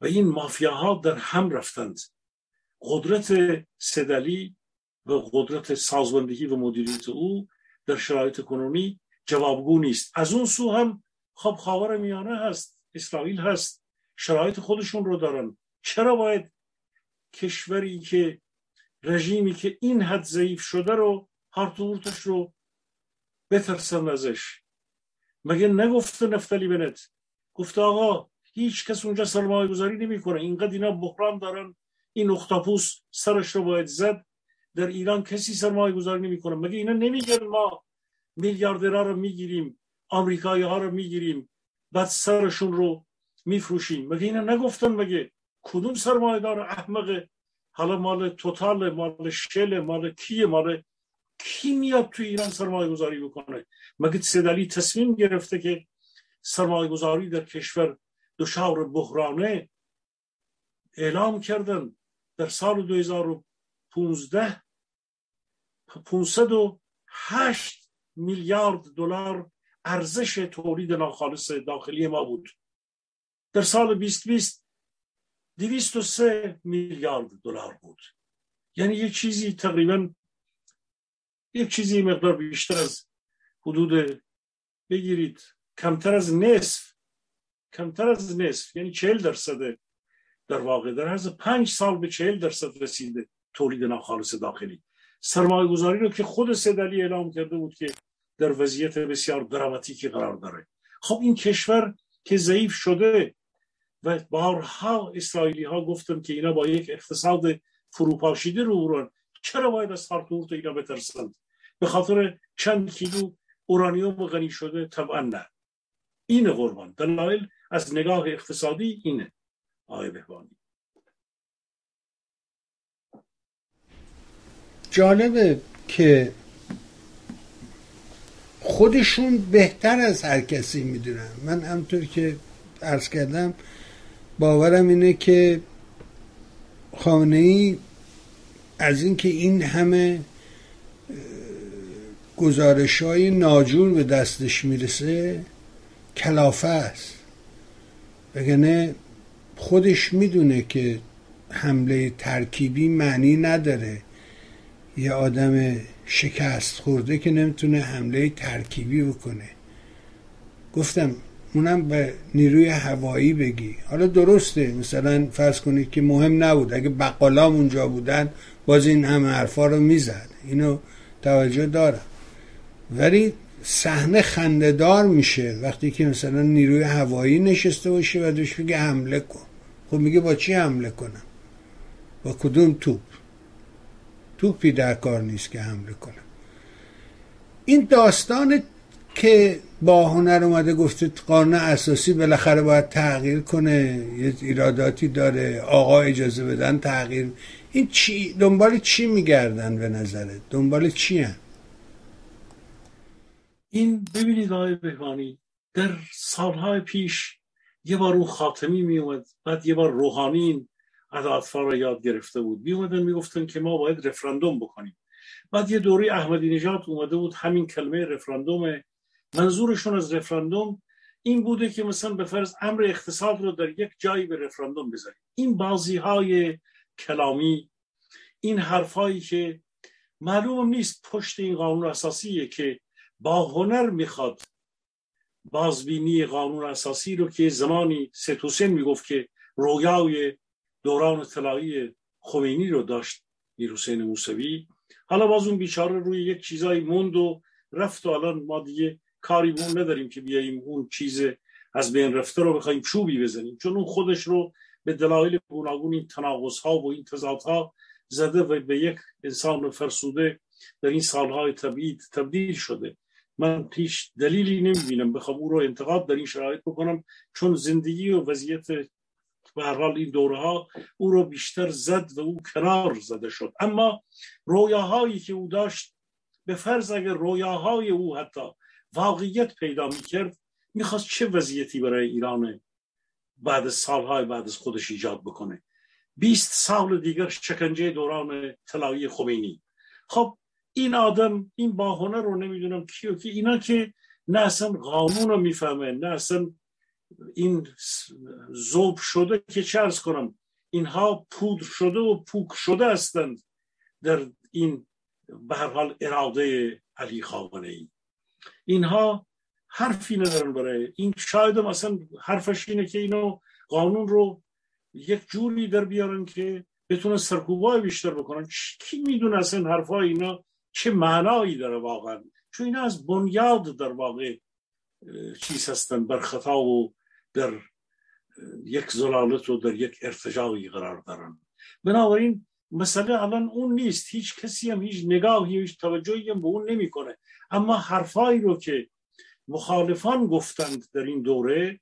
و این مافیاها در هم رفتند. قدرت سدلی و قدرت سازماندهی و مدیریت او در شرایط کنونی جوابگو نیست. از اون سو هم خب خاور میانه هست اسرائیل هست. شرایط خودشون رو دارن. چرا باید کشوری که رژیمی که این حد ضعیف شده رو هارتورتش رو بترسن ازش. مگه نگفته نفتالی بنت؟ گفته آقا هیچ کس اونجا سرمایه گذاری نمی‌کنه. اینقدر اینا بحران دارن. این اختاپوس سرش رو باید زد. در ایران کسی سرمایه گذاری نمی‌کنه. مگه اینا نمیگن ما میلیاردرها رو می‌گیریم آمریکایی ها رو می‌گیریم بعد سرشون رو میفروشیم؟ مگه اینا نگفتن مگه؟ کدوم سرمایه دار احمق حالا مال توتال مال شل مال کیه مال کی میاد تو ایران سرمایه گذاری بکنه؟ مگه سدلی تصمیم گرفته که سرمایه گذاری در کشور دچار بحرانه اعلام کردن؟ در سال 2015 508 میلیارد دلار ارزش تولید ناخالص داخلی ما بود. در سال 2020 203 میلیارد دلار بود. یعنی یک چیزی تقریبا یک چیزی مقدار بیشتر از حدود بگیرید کمتر از نصف کمتر از نصف یعنی چهل درصد در واقع در عرض پنج سال به چهل درصد رسیده تولید ناخالص داخلی. سرمایه گذاری رو که خود سدلی اعلام کرده بود که در وضعیت بسیار دراماتیکی قرار داره. خب این کشور که ضعیف شده و بارها اسرائیلی ها گفتن که اینا با یک اقتصاد فروپاشیده رو برن چرا باید از خارتورت اینا بترسند؟ به خاطر چند کیلو اورانیوم غنی شده؟ طبعا نه. این قربان. دلایل از نگاه اقتصادی اینه. آقای بهبانی جالبه که خودشون بهتر از هر کسی می‌دونن. من همطور که ارز کردم باورم اینه که خانه ای از اینکه این همه گزارش های ناجور به دستش می‌رسه کلافه است. بگنه خودش می‌دونه که حمله ترکیبی معنی نداره. یه آدم شکست خورده که نمی‌تونه حمله ترکیبی بکنه. گفتم اونم به نیروی هوایی بگی. حالا درسته مثلا فرض کنید که مهم نبود. اگه بقالام اونجا بودن باز این همه حرفا رو می‌زد. اینو توجه دارم. ولی صحنه خندهدار میشه وقتی که مثلا نیروی هوایی نشسته باشه و دوش بگه حمله کن. خب میگه با چی حمله کنم؟ با کدوم توپ؟ توپی در کار نیست که حمله کنم. این داستان که با هنر اومده گفته قانون اساسی بالاخره باید تغییر کنه یه ایراداتی داره آقا اجازه بدن تغییر. این چی دنبال چی میگردن به نظره دنبال چی هم؟ این ببینید آقای بهوانی در سالهای پیش یه بار اون خاتمی میومد بعد یه بار روحانی این رو یاد گرفته بود. میومدن می‌گفتن که ما باید رفراندوم بکنیم. بعد یه دوره احمدی نژاد اومده بود همین کلمه رفراندوم منظورشون از رفراندوم این بوده که مثلا به فرض امر اقتصاد رو در یک جایی به رفراندوم بذاریم. این بازی های کلامی این حرفایی که معلوم نیست پشت این قانون اساسیه که با هنر می‌خواد بازبینی قانون اساسی رو که زمانی ستوسن می‌گفت که رویای دوران طلایی خمینی رو داشت میر موسوی حالا باز اون بیچاره روی یک چیزایی موند و رفت و الان ما دیگه کاری بون نداریم که بیاییم اون چیز از بین رفته رو بخوایم چوبی بزنیم. چون اون خودش رو به دلایل گوناگون این تناقض ها و این ها زده و به یک انسان فرسوده در این سالهای تبعید تبدیل شده. من پیش دلیلی نمی‌بینم. بخوام او رو انتقاد در این شرایط بکنم. چون زندگی و وضعیت به هر حال این دوره ها او رو بیشتر زد و او کنار زده شد. اما رویاهایی که او داشت به فرض اگر رویاهای او حتی واقعیت پیدا می‌کرد می‌خواست چه وضعیتی برای ایران بعد سالهای بعد از خودش ایجاد بکنه. 20 سال دیگر شکنجه دوران طلایی خمینی. خب این آدم این باهنه رو نمی‌دونم کیو که اینا که نه اصلا قانون رو می‌فهمه نه اصلا این زوب شده که چه ارز کنم اینها پودر شده و پوک شده هستند در این به هر حال اراده علی خامنه ای اینها حرفی ندارن برای. این شاید مثلا حرفش اینه که اینو قانون رو یک جوری در بیارن که بتونن سرکوبای بیشتر بکنن. کی می‌دونه اصلا حرفای اینا چه معنایی داره واقعا؟ چون اینا از بنیاد در واقع چیز هستن بر خطا و در یک زلالت و در یک ارتجاعی قرار دارن. بنابراین مسئله الان اون نیست هیچ کسی هم هیچ نگاهی هیچ توجهی هم به اون نمی‌کنه. اما حرفایی رو که مخالفان گفتند در این دوره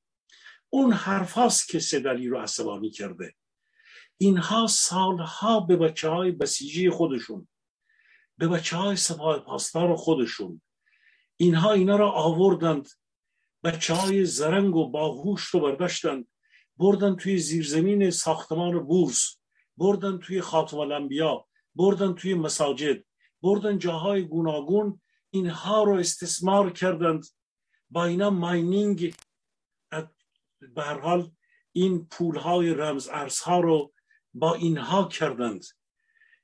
اون حرفاست که سدلی رو عصبانی کرده. اینها سالها به بچه های بسیجی خودشون به بچه های سپاه پاسدار خودشون اینها اینا را آوردند بچه های زرنگ و باهوش رو برداشتند بردن توی زیرزمین ساختمان بورس. بردن توی خاتم الانبیا بردن توی مساجد بردن جاهای گوناگون اینها رو استثمار کردند. با اینا ماینینگ به هر حال این پولهای رمز ارزها رو با اینها کردند.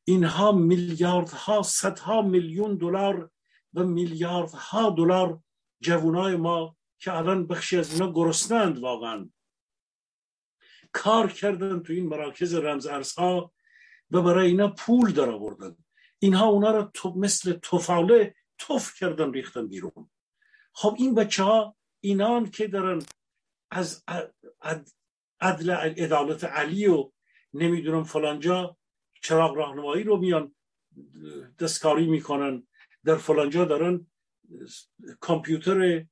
اینها میلیاردها صدها میلیون دلار و میلیاردها دلار جوانای ما که الان بخشی از اینا گرسنند واقعا. کار کردن تو این مراکز رمز ارزها و برای اینا پول در آوردن اینها اونا را مثل توفاله توف کردن ریختن بیرون. خب این بچه ها اینان که دارن از عدل عدالت علی و نمی‌دونم فلانجا چراغ راهنمایی رو میان دستکاری می‌کنن. در فلانجا دارن کامپیوتر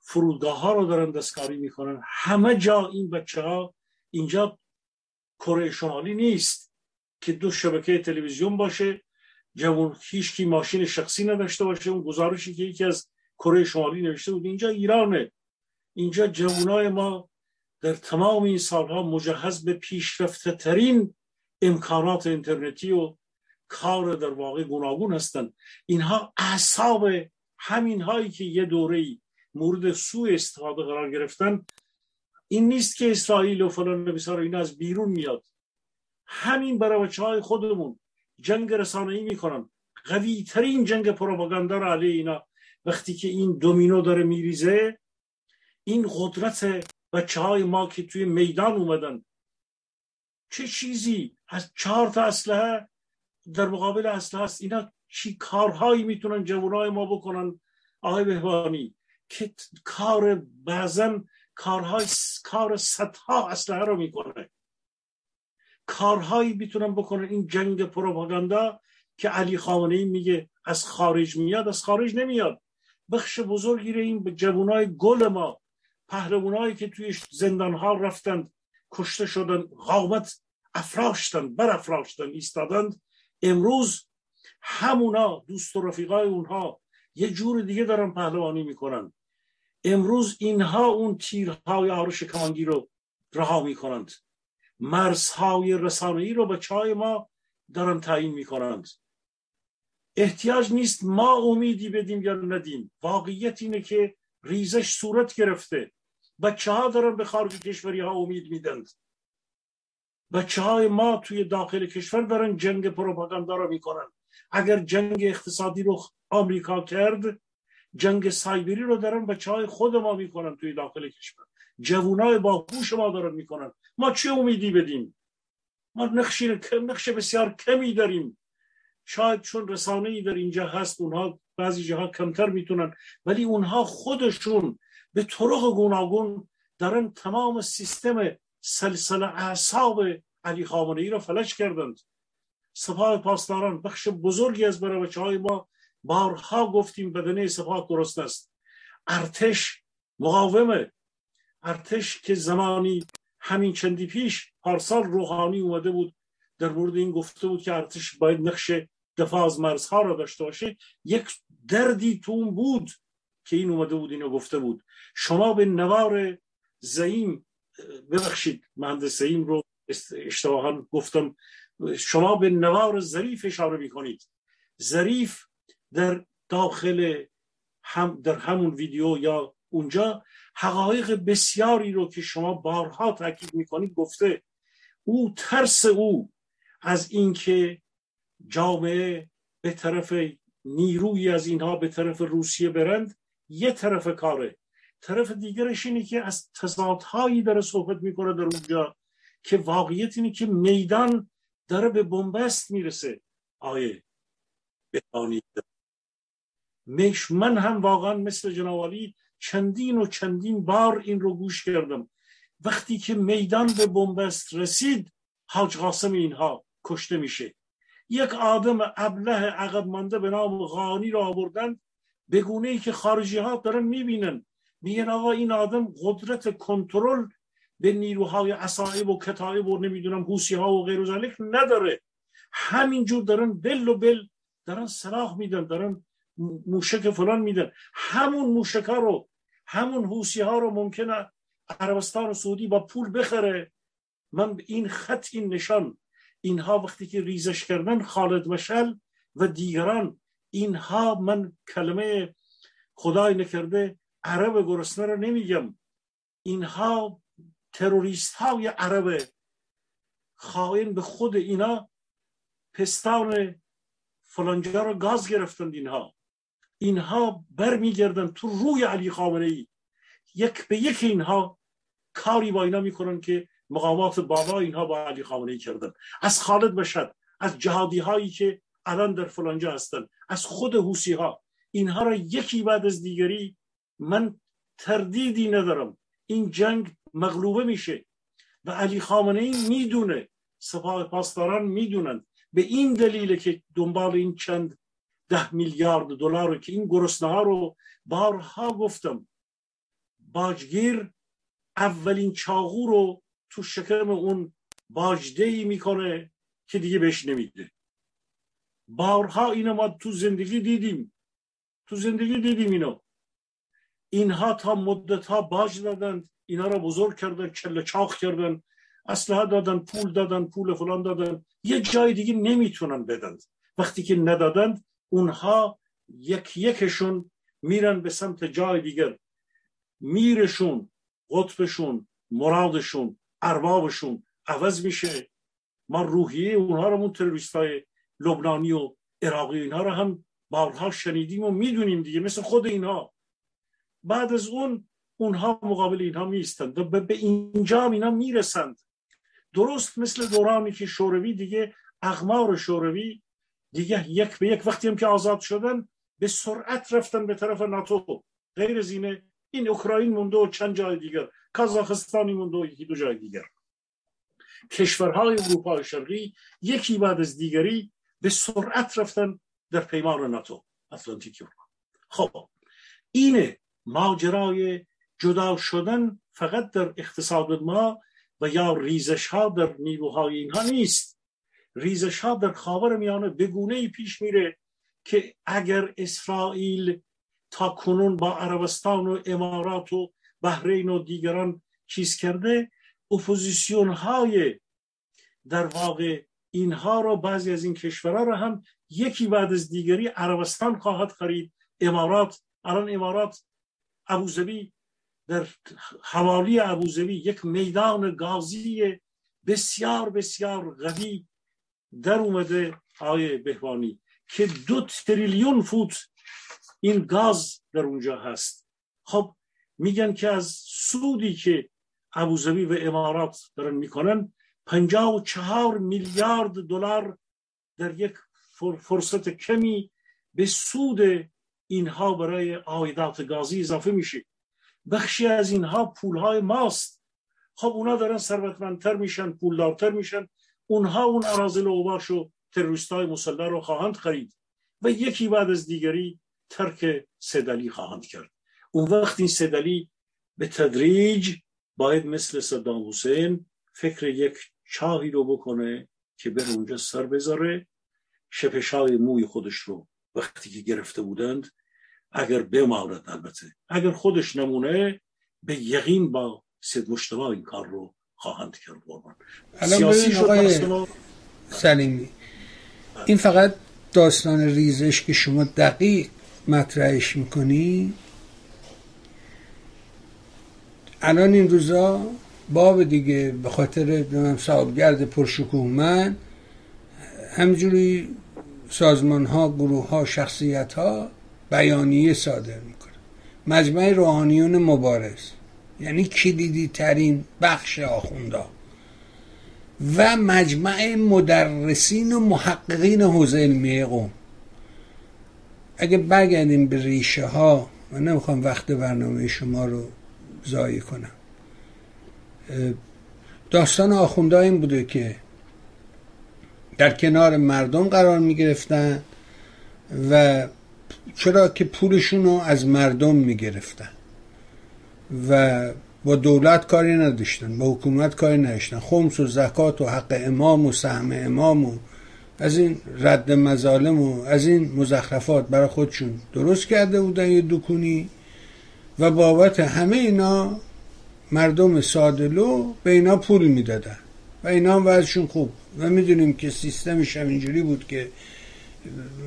فرودگاه ها رو دارن دستکاری می‌کنن. همه جا این بچه ها اینجا کره شمالی نیست که دو شبکه تلویزیون باشه جوان هیچ ماشین شخصی نداشته باشه اون گزارشی که یکی از کره شمالی نوشته بود. اینجا ایرانه. اینجا جوانای ما در تمام این سالها مجهز به پیشرفته ترین امکانات اینترنتی و کار در واقع گوناگون هستند اینها اعصاب همین هایی که یه دوره مورد سوء استفاده قرار گرفتن این نیست که اسرائیل و فلان بسار این از بیرون میاد. همین برای بچه های خودمون جنگ رسانه ای می‌کنن. قوی ترین جنگ پروپاگاندا را علیه اینا. وقتی که این دومینو داره میریزه این قدرت بچه های ما که توی میدان اومدن. چه چیزی؟ از چهار تا اسلحه در مقابل اسلحه هست اینا چی کارهایی می‌تونن جوانای ما بکنن؟ آقای بهبانی که کار بعضا کارهای کار صدها اسلحه رو می‌کنه. کارهایی می‌تونن بکنن این جنگ پروپاگاندا که علی خامنه ای میگه از خارج میاد از خارج نمیاد. بخش بزرگی رو این جوانای گل ما پهلوانایی که توی زندان ها رفتند کشته شدن قامت افراشتن بر افراشتن ایستادند. امروز همونا دوست و رفیقای اونها یه جور دیگه دارن پهلوانی می‌کنن. امروز اینها اون تیرهای آرش کمانگی رو رها می‌کنند. مرزهای رسانه‌ای رو به چای ما دارن تعیین می‌کنند. احتیاج نیست ما امیدی بدیم یا ندیم. واقعیت اینه که ریزش صورت گرفته. بچه ها دارن به خارج کشوری ها امید میدند. بچه های ما توی داخل کشور دارن جنگ پروپاگاندا رو می‌کنن. اگر جنگ اقتصادی رو آمریکا کرد جنگ سایبری رو دارن بچه های خود ما می‌کنن توی داخل کشور. جوانای با هوش ما دارن می‌کنن. ما چه امیدی بدیم؟ ما نقش نقش بسیار کمی داریم. شاید چون رسانه ای در اینجا هست اونها بعضی جاها کمتر می‌تونن ولی اونها خودشون به طرق گوناگون دارن تمام سیستم سلسله اعصاب علی خامنه ای را فلج کردند. سپاه پاسداران بخش بزرگی از برای بچه ما بارها گفتیم بدنه سپاه درست است. ارتش مقاومه. ارتش که زمانی همین چندی پیش پارسال روحانی اومده بود در مورد این گفته بود که ارتش باید نقش دفاع از مرزها را داشته باشه. یک دردی تو اون بود که این اومده بود اینو گفته بود. شما به نوار زعیم ببخشید مهندس زعیم رو اشتباها گفتم. شما به نوار ظریف اشاره می‌کنید. ظریف در داخل هم در همون ویدیو یا اونجا حقایق بسیاری رو که شما بارها تاکید می‌کنید گفته. او ترس او از اینکه جامعه به طرف نیروی از اینها به طرف روسیه برند یه طرف کاره. طرف دیگرش اینه که از تضادهایی داره صحبت می‌کنه در اونجا که واقعیت اینه که میدان داره به بنبست می‌رسه. آیه بهانی مش من هم واقعا مثل جنوالی چندین و چندین بار این رو گوش کردم. وقتی که میدان به بنبست رسید حاج قاسم اینها کشته میشه. یک آدم ابله عقب مانده به نام غانی را آوردن به گونه ای که خارجی ها دارن می‌بینن. میگن آقا این آدم قدرت کنترل به نیروهای اصائب و کتایب و نمی‌دونم حوسی ها و غیر نداره. همینجور دارن بل و بل دارن سلاح میدن دارن موشک فلان میدن همون موشک ها رو همون حوسی ها رو ممکنه عربستان و سعودی با پول بخره. من این خط این نشان اینها وقتی که ریزش کردن خالد مشل و دیگران اینها من کلمه خدای نکرده عرب گرسنه رو نمیگم. اینها تروریست های عرب خائن به خود اینا پستان فلانجا رو گاز گرفتند اینها. اینها برمیگردن تو روی علی خامنه ای. یک به یک اینها کاری با اینا می‌کنن که مقامات بابا اینها با علی خامنه ای کردن. از خالد بشد از جهادی هایی که الان در فلانجا هستن از خود حوسی ها اینها را یکی بعد از دیگری من تردیدی ندارم. این جنگ مغلوبه میشه و علی خامنه ای می‌دونه سپاه پاسداران می‌دونن به این دلیل که دنبال این چند ده میلیارد دلار رو که این گرسنه ها رو بارها گفتم باجگیر اولین چاغو رو تو شکم اون باجده ای می‌کنه که دیگه بهش نمیده. بارها اینو ما تو زندگی دیدیم. تو زندگی دیدیم اینو. اینها تا مدت ها باج دادند اینا را بزرگ کردن کل چاخ کردن اسلحه دادن پول دادن پول فلان دادن. یه جای دیگه نمی‌تونن بدن. وقتی که ندادند اونها یک یکشون میرن به سمت جای دیگر. میرشون قطبشون مرادشون اربابشون عوض میشه. ما روحیه اونها رو اون تروریست های لبنانی و عراقی اینها رو هم بارها شنیدیم و می‌دونیم دیگه مثل خود اینها. بعد از اون اونها مقابل اینها میستند و به اینجا اینا می‌رسند. درست مثل دورانی که شوروی دیگه اغمار شوروی دیگه یک به یک وقتی هم که آزاد شدن به سرعت رفتن به طرف ناتو. غیر زینه این اوکراین مونده و چند جای دیگر کازاخستانی مونده و یکی دو جای دیگر. کشورهای اروپا شرقی یکی بعد از دیگری به سرعت رفتن در پیمان ناتو اتلانتیک خب اینه ماجرای جدا شدن فقط در اقتصاد ما و یا ریزش ها در نیروهای اینها نیست. ریزش ها در خاور میانه بگونه پیش میره که اگر اسرائیل تا کنون با عربستان و امارات و بحرین و دیگران چیز کرده اپوزیسیون های در واقع اینها رو بعضی از این کشورها رو هم یکی بعد از دیگری عربستان خواهد خرید. امارات الان امارات ابوظبی در حوالی ابوظبی یک میدان گازی بسیار بسیار قوی در اومده آقای بهوانی که دو تریلیون فوت این گاز در اونجا هست. خب میگن که از سودی که ابوظبی و امارات دارن می‌کنن پنجاه و چهار میلیارد دلار در یک فرصت کمی به سود اینها برای آیدات گازی اضافه میشه. بخشی از اینها پولهای ماست. خب اونا دارن ثروتمندتر میشن پولدارتر میشن. اونها اون اراضی و و تروریست های مسلح رو خواهند خرید و یکی بعد از دیگری ترک سدلی خواهند کرد. اون وقت این سدلی به تدریج باید مثل صدام حسین فکر یک چاهی رو بکنه که بر اونجا سر بذاره. شپشای موی خودش رو وقتی که گرفته بودند اگر بماند البته. اگر خودش نمونه به یقین با سید مجتمع این کار رو خواهند کرد قربان. سیاسی شد سلیمی این فقط داستان ریزش که شما دقیق مطرحش می‌کنی؟ الان این روزا باب دیگه به خاطر صاحبگرد پرشکوه من همجوری سازمان ها گروه ها شخصیت ها بیانیه صادر می‌کنه مجمع روحانیون مبارز. یعنی کلیدی ترین بخش آخوندا. و مجمع مدرسین و محققین حوزه علمی قوم. اگه برگردیم به ریشه ها من نمی‌خوام وقت برنامه شما رو ضایع کنم. داستان آخونده این بوده که در کنار مردم قرار می گرفتن و چرا که پولشون رو از مردم می گرفتن و با دولت کاری نداشتن با حکومت کاری نداشتن. خمس و زکات و حق امام و سهم امام و از این رد مظالم و از این مزخرفات برای خودشون درست کرده بودن یه دکونی و بابت همه اینا مردم سادلو به اینا پول می‌دادن و اینا هم وضعشون خوب. و می‌دونیم که سیستمش هم اینجوری بود که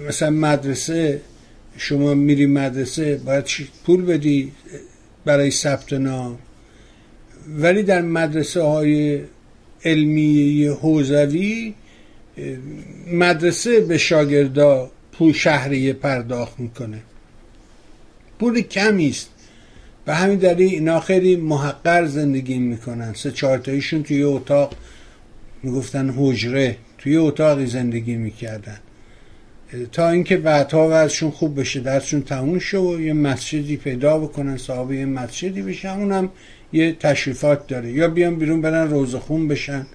مثلا مدرسه شما میری مدرسه باید پول بدی برای ثبت نام. ولی در مدرسه های علمی حوزوی مدرسه به شاگردا پول شهریه پرداخت می‌کنه. پول کمی است. به همین دلیل اینا خیلی محقر زندگی می‌کنن. سه چهارتاییشون توی اتاق می‌گفتن حجره. توی اتاقی زندگی می‌کردن. تا اینکه بعدها وضعشون خوب بشه درسشون تموم شه و یه مسجدی پیدا بکنن صاحب یه مسجدی بشن اونم یه تشریفات داره. یا بیان بیرون برن روزخون بشن.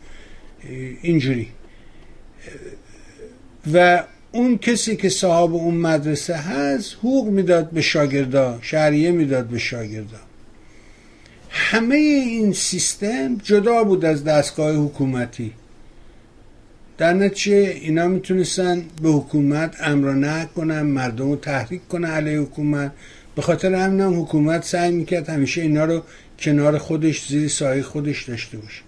اینجوری. و اون کسی که صاحب اون مدرسه هست حقوق می‌داد به شاگردا شهریه می‌داد به شاگردا. همه این سیستم جدا بود از دستگاه حکومتی. در نتیجه اینا می‌تونستن به حکومت امر نه کنن مردم رو تحریک کنن علیه حکومت. به خاطر همین هم حکومت سعی می‌کرد همیشه اینا رو کنار خودش زیر سایه خودش داشته باشه.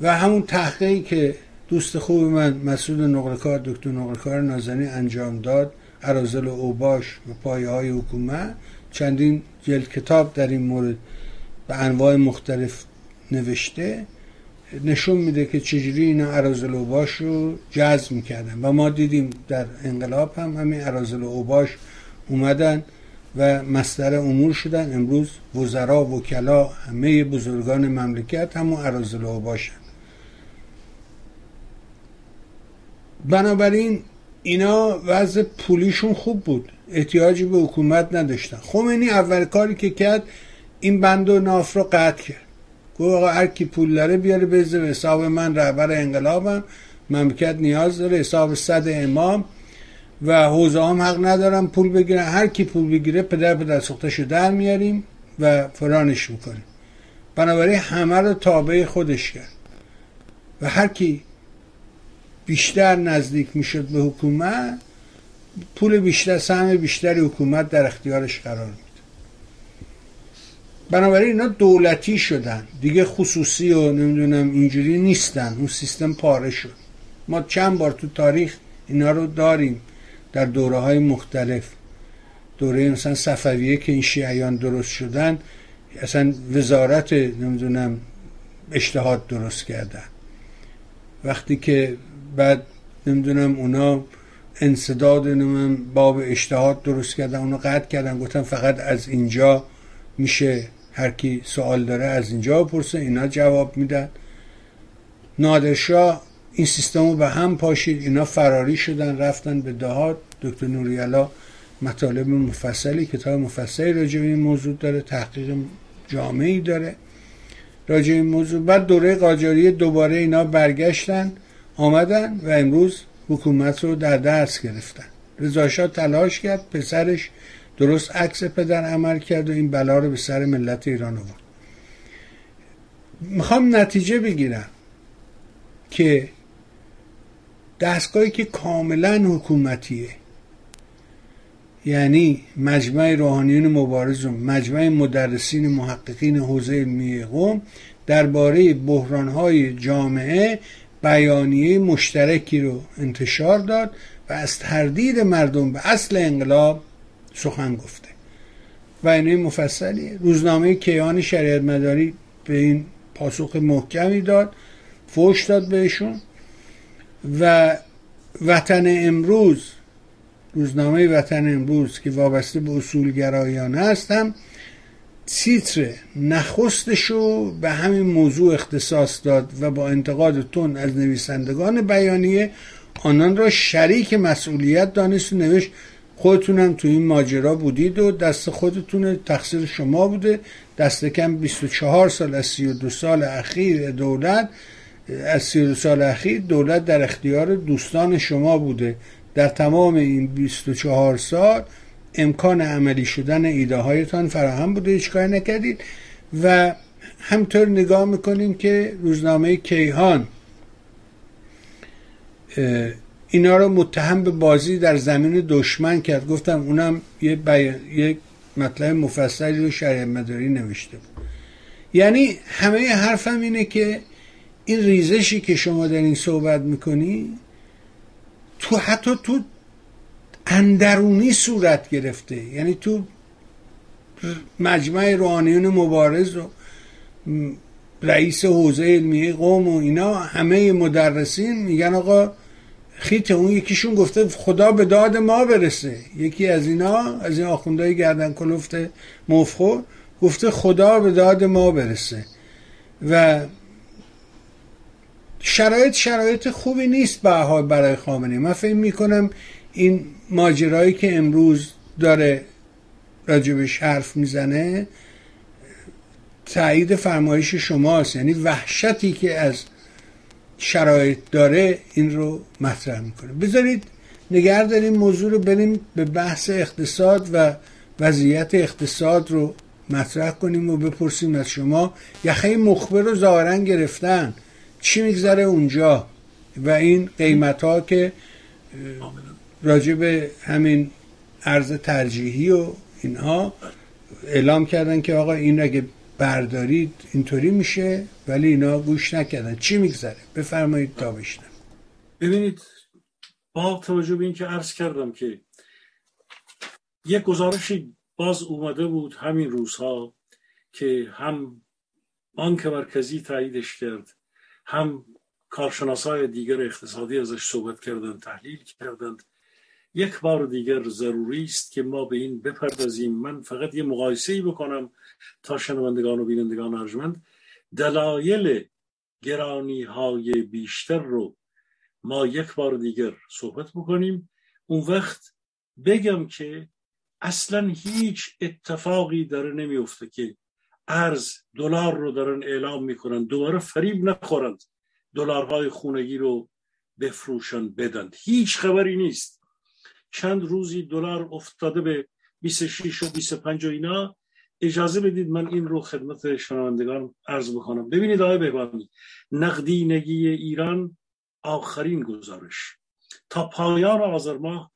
و همون تحقیقی که دوست خوب من مسعود نقرکار دکتر نقرکار نازنی انجام داد ارازل و اوباش و پایه های حکومت. چندین جلد کتاب در این مورد به انواع مختلف نوشته. نشون میده که چجوری اینا ارازل و اوباش رو جذب می‌کردن. و ما دیدیم در انقلاب هم همین ارازل و اوباش اومدن و مستر امور شدن. امروز وزرا وکلا همه بزرگان مملکت همون ارازل و اوباشن بنابراین اینا وضع پولیشون خوب بود. احتیاجی به حکومت نداشتن. خمینی اول کاری که کرد این بند و ناف رو قطع کرد. گفت آقا هر کی پول داره بیاره بزه به حساب من رهبر انقلابم. مملکت نیاز داره حساب صد امام. و حوزه هم حق ندارم پول بگیرن هر کی پول بگیره پدر پدر سختشو در میاریم و فرانش می‌کنیم. بنابراین همه رو تابع خودش کرد. و هر کی بیشتر نزدیک می‌شد به حکومت پول بیشتر سهم بیشتری حکومت در اختیارش قرار بنابراین اینا دولتی شدن. دیگه خصوصی و نمی‌دونم اینجوری نیستن. اون سیستم پاره شد. ما چند بار تو تاریخ اینا رو داریم در دوره های مختلف. دوره مثلا صفویه که این شیعیان درست شدن اصلا وزارت نمی‌دونم اجتهاد درست کردن. وقتی که بعد نمی‌دونم اونا انصداد نمی‌دونم باب اجتهاد درست کردن اونو قطع کردن گفتن فقط از اینجا میشه هر کی سوال داره از اینجا بپرسه اینا جواب میدن. نادرشاه این سیستم رو به هم پاشید اینا فراری شدن رفتن به دهات. دکتر نوریالا مطالب مفصلی کتاب مفصلی راجع به این موضوع داره تحقیق جامعی داره راجع این موضوع. بعد دوره قاجاری دوباره اینا برگشتن آمدن و امروز حکومت رو در دست گرفتن. رضاشاه تلاش کرد پسرش درست عکس پدر عمل کرد و این بلا رو به سر ملت ایران آورد. می‌خوام نتیجه بگیرم که دستگاهی که کاملا حکومتیه. یعنی مجمع روحانیون مبارز و مجمع مدرسین محققین حوزه علمی قوم درباره بحرانهای جامعه بیانیه مشترکی رو انتشار داد و از تردید مردم به اصل انقلاب سخن گفته. بیانیه مفصلی. روزنامه کیان شریعت مداری به این پاسخ محکمی داد فوش داد بهشون و وطن امروز روزنامه وطن امروز که وابسته به اصولگرایانه هستم تیتر نخستش رو به همین موضوع اختصاص داد و با انتقاد تون از نویسندگان بیانیه آنان را شریک مسئولیت دانست و نوشت خودتونم تو این ماجرا بودید و دست خودتون تقصیر شما بوده. دست کم 24 سال از 32 سال اخیر دولت از 32 سال اخیر دولت در اختیار دوستان شما بوده. در تمام این 24 سال امکان عملی شدن ایده هایتان فراهم بوده هیچ کاری نکردید. و همطور نگاه می‌کنیم که روزنامه کیهان اینا رو متهم به بازی در زمین دشمن کرد. گفتم اونم یه بیان، یک مطلب مفصلی رو شریعت مداری نوشته بود. یعنی همه حرفم اینه که این ریزشی که شما در این صحبت می‌کنی تو حتی تو اندرونی صورت گرفته. یعنی تو مجمع روحانیون مبارز و رئیس حوزه علمیه قوم و اینا همه مدرسین میگن آقا خیت اون یکیشون گفته خدا به داد ما برسه. یکی از اینا از این آخوندهای گردن کلفت مفخور گفته خدا به داد ما برسه. و شرایط شرایط خوبی نیست به برای خامنه من فکر می‌کنم این ماجرایی که امروز داره راجبش حرف می‌زنه تایید فرمایش شماست. یعنی وحشتی که از شرایط داره این رو مطرح می‌کنه. بذارید نگر داریم موضوع رو بریم به بحث اقتصاد و وضعیت اقتصاد رو مطرح کنیم و بپرسیم از شما. یخه مخبر رو ظاهرا گرفتن. چی میگذره اونجا؟ و این قیمت ها که راجع به همین ارز ترجیحی و اینها اعلام کردن که آقا این اگه بردارید اینطوری میشه ولی اینا گوش نکردن. چی میگذره؟ بفرمایید تا بشنم ببینید با توجه به اینکه عرض کردم که یک گزارشی باز اومده بود همین روزها که هم بانک مرکزی تاییدش کرد هم کارشناسای دیگر اقتصادی ازش صحبت کردند تحلیل کردند. یک بار دیگر ضروری است که ما به این بپردازیم. من فقط یه مقایسه ای بکنم تا شنوندگان و بینندگان ارجمند. دلایل گرانی های بیشتر رو ما یک بار دیگر صحبت بکنیم. اون وقت بگم که اصلا هیچ اتفاقی داره نمیفته که ارز دلار رو دارن اعلام می‌کنن. دوباره فریب نخورند. دلارهای خونگی رو بفروشن بدن. هیچ خبری نیست. چند روزی دلار افتاده به 26 و 25 و اینا. اجازه بدید من این رو خدمت شنوندگان عرض بکنم. ببینید آقای بهبانی نقدینگی ایران آخرین گزارش. تا پایان آذر ماه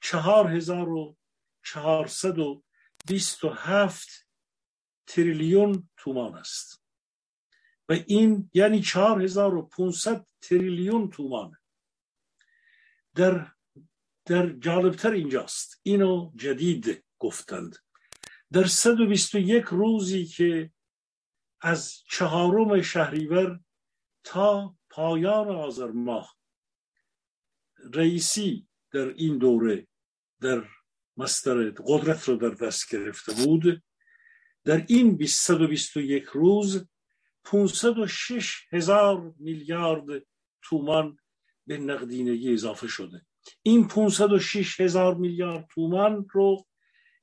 چهار هزار و چهارصد و بیست و هفت تریلیون تومان است. و این یعنی چهار هزار و پونصد تریلیون تومانه در در جالبتر اینجاست. اینو جدید گفتند. در 121 روزی که از چهارم شهریور تا پایان آذر ماه رئیسی در این دوره در مستر قدرت رو در دست گرفته بود در این 121 روز 506 هزار میلیارد تومان به نقدینگی اضافه شده. این 506 هزار میلیارد تومان رو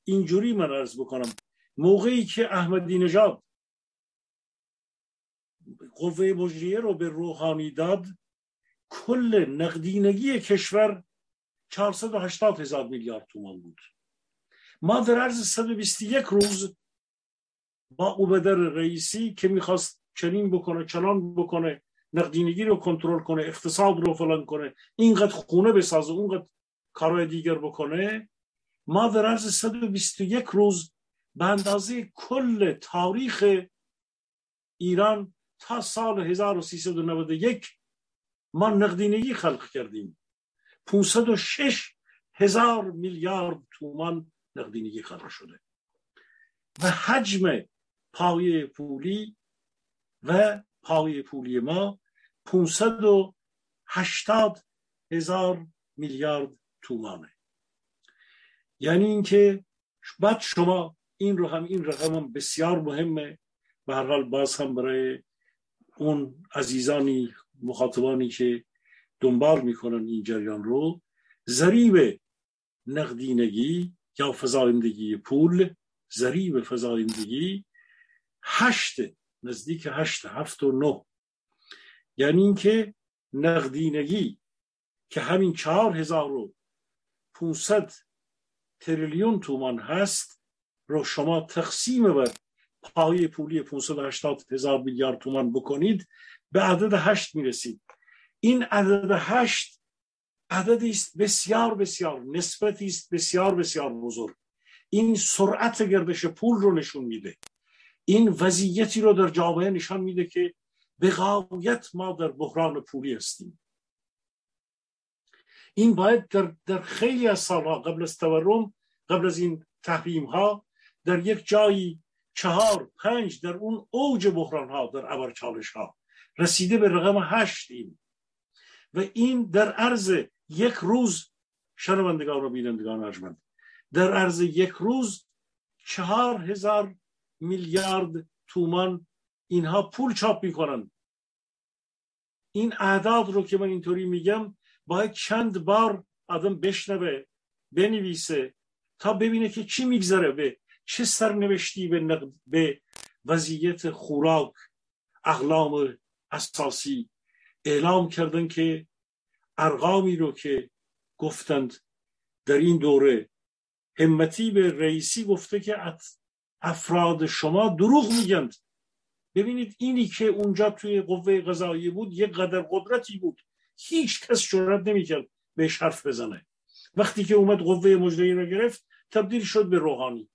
اینجوری من ارز بکنم. موقعی که احمدی نژاد قوه مجریه رو به روحانی داد کل نقدینگی کشور 480 هزار میلیارد تومان بود. ما در عرض 121 روز با اوبدر رئیسی که می‌خواست چنین بکنه چنان بکنه نقدینگی رو کنترل کنه اقتصاد رو فلان کنه اینقدر خونه بسازه اونقدر کارهای دیگر بکنه ما در عرض 121 روز به اندازه کل تاریخ ایران تا سال 1391 ما نقدینگی خلق کردیم. 506 هزار میلیارد تومان نقدینگی خلق شده. و حجم پای پولی و پای پولی ما 580 هزار میلیارد تومانه. یعنی اینکه بعد شما این رو هم این رقم هم بسیار مهمه. به هر حال باز هم برای اون عزیزانی مخاطبانی که دنبال می‌کنن این جریان رو ضریب نقدینگی یا فضایندگی پول ضریب فضایندگی هشت نزدیک هشت هفت و نه. یعنی اینکه نقدینگی که همین چهار هزار و پونصد تریلیون تومان هست رو شما تقسیم بر پای پولی 580 هزار میلیارد تومان بکنید به عدد هشت می‌رسید. این عدد هشت عددی است بسیار بسیار نسبتی است بسیار بسیار بزرگ. این سرعت گردش پول رو نشون میده. این وضعیتی رو در جامعه نشان میده که به غایت ما در بحران پولی هستیم. این باید در, در خیلی از سالها قبل از تورم قبل از این تحریم ها در یک جایی چهار پنج در اون اوج بحران ها در ابر چالش ها رسیده به رقم هشتیم. و این در عرض یک روز شنوندگان و بینندگان ارجمند در عرض یک روز چهار هزار میلیارد تومان اینها پول چاپ می‌کنن این اعداد رو که من اینطوری میگم باید چند بار آدم بشنوه بنویسه تا ببینه که چی میگذره به چه سرنوشتی به, به وضعیت خوراک اقلام اساسی اعلام کردن که ارقامی رو که گفتند در این دوره همتی به رئیسی گفته که افراد شما دروغ میگند ببینید اینی که اونجا توی قوه قضایی بود یک قدر قدرتی بود هیچ کس جرأت نمی‌کرد بهش حرف بزنه. وقتی که اومد قوه مجری رو گرفت تبدیل شد به روحانی.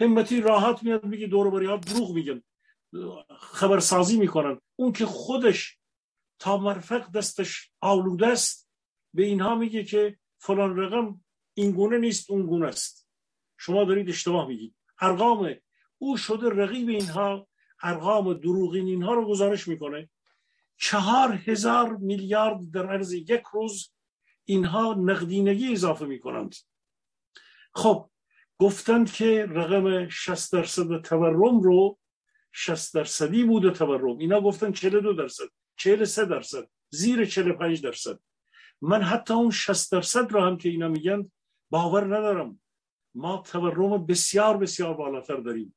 همتی راحت میاد میگه دور ها دروغ میگن. خبرسازی می‌کنن. اون که خودش تا مرفق دستش آلوده است به اینها میگه که فلان رقم این گونه نیست اون گونه است. شما دارید اشتباه میگید. ارقام او شده رقیب اینها ارقام دروغین اینها رو گزارش می‌کنه. چهار هزار میلیارد در عرض یک روز اینها نقدینگی اضافه می‌کنند. خب گفتند که رقم 60 درصد تورم رو 60 درصدی بوده تورم. اینا گفتن 42 درصد 43 درصد زیر 45 درصد. من حتی اون 60 درصد رو هم که اینا میگن باور ندارم. ما تورم بسیار بسیار بالاتر داریم.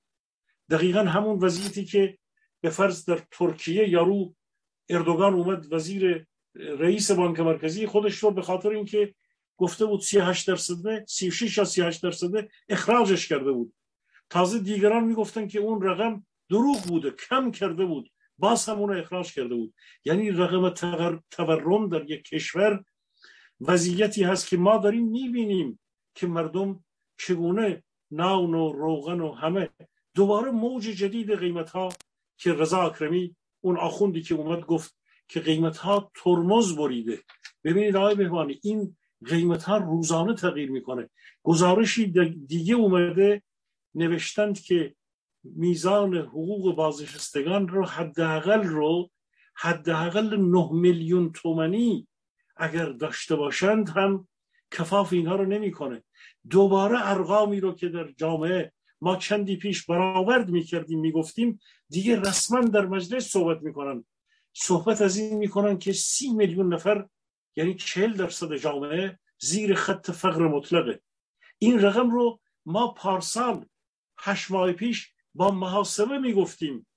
دقیقا همون وضعیتی که به فرض در ترکیه یارو اردوگان اومد وزیر رئیس بانک مرکزی خودش رو به خاطر اینکه گفته بود 38 درصد 36 یا 38 درصد اخراجش کرده بود. تازه دیگران می‌گفتن که اون رقم دروغ بوده کم کرده بود. باز هم اون اخراج کرده بود. یعنی رقم تورم در یک کشور وضعیتی هست که ما داریم می‌بینیم که مردم چگونه ناون و روغن و همه دوباره موج جدید قیمت ها که رضا اکرمی اون آخوندی که اومد گفت که قیمت ها ترمز بریده. ببینید آقای بهوانی این قیمت ها روزانه تغییر می‌کنه. گزارشی دیگه اومده نوشتند که میزان حقوق بازنشستگان رو حداقل رو حداقل 9 میلیون تومنی اگر داشته باشند هم کفاف اینها رو نمی‌کنه. دوباره ارقامی رو که در جامعه ما چندی پیش برآورد می‌کردیم می‌گفتیم دیگه رسما در مجلس صحبت می‌کنن. صحبت از این می‌کنن که سی میلیون نفر یعنی چهل درصد جامعه زیر خط فقر مطلقه. این رقم رو ما پارسال هشت ماه پیش با محاسبه می‌گفتیم.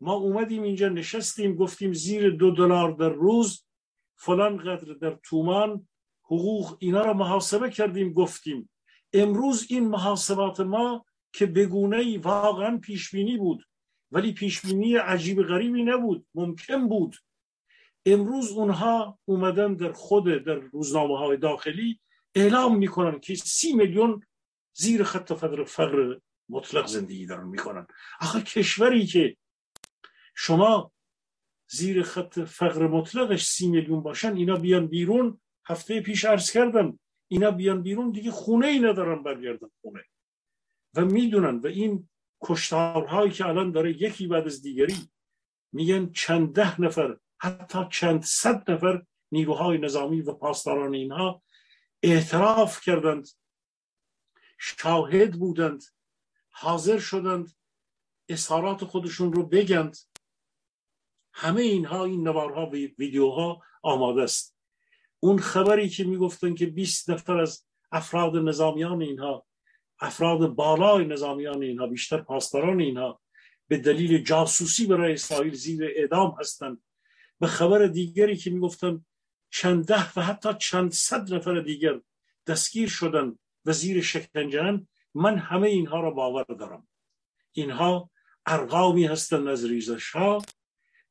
ما اومدیم اینجا نشستیم گفتیم زیر دو دلار در روز فلان قدر در تومان حقوق اینا رو محاسبه کردیم گفتیم. امروز این محاسبات ما که بگونه ای واقعا پیشبینی بود ولی پیشبینی عجیب غریبی نبود ممکن بود. امروز اونها اومدن در خود در روزنامه های داخلی اعلام می‌کنن که سی میلیون زیر خط فقر فقر مطلق زندگی دارن می‌کنن. آخه کشوری که شما زیر خط فقر مطلقش سی میلیون باشن اینا بیان بیرون هفته پیش عرض کردم اینا بیان بیرون دیگه خونه ای ندارن برگردن خونه. و می‌دونن و این کشتارهایی که الان داره یکی بعد از دیگری میگن چند ده نفر حتی چند صد نفر نیروهای نظامی و پاسداران اینها اعتراف کردند شاهد بودند حاضر شدند اظهارات خودشون رو بگند. همه اینها این نوارها و ویدیوها آماده است. اون خبری که می‌گفتن که 20 نفر از افراد نظامیان اینها افراد بالای نظامیان اینها بیشتر پاسداران اینها به دلیل جاسوسی برای اسرائیل زیر اعدام هستند به خبر دیگری که می‌گفتن چند ده و حتی چند صد نفر دیگر دستگیر شدن و زیر شکنجه من همه اینها را باور دارم. اینها ارقامی هستند از ریزش ها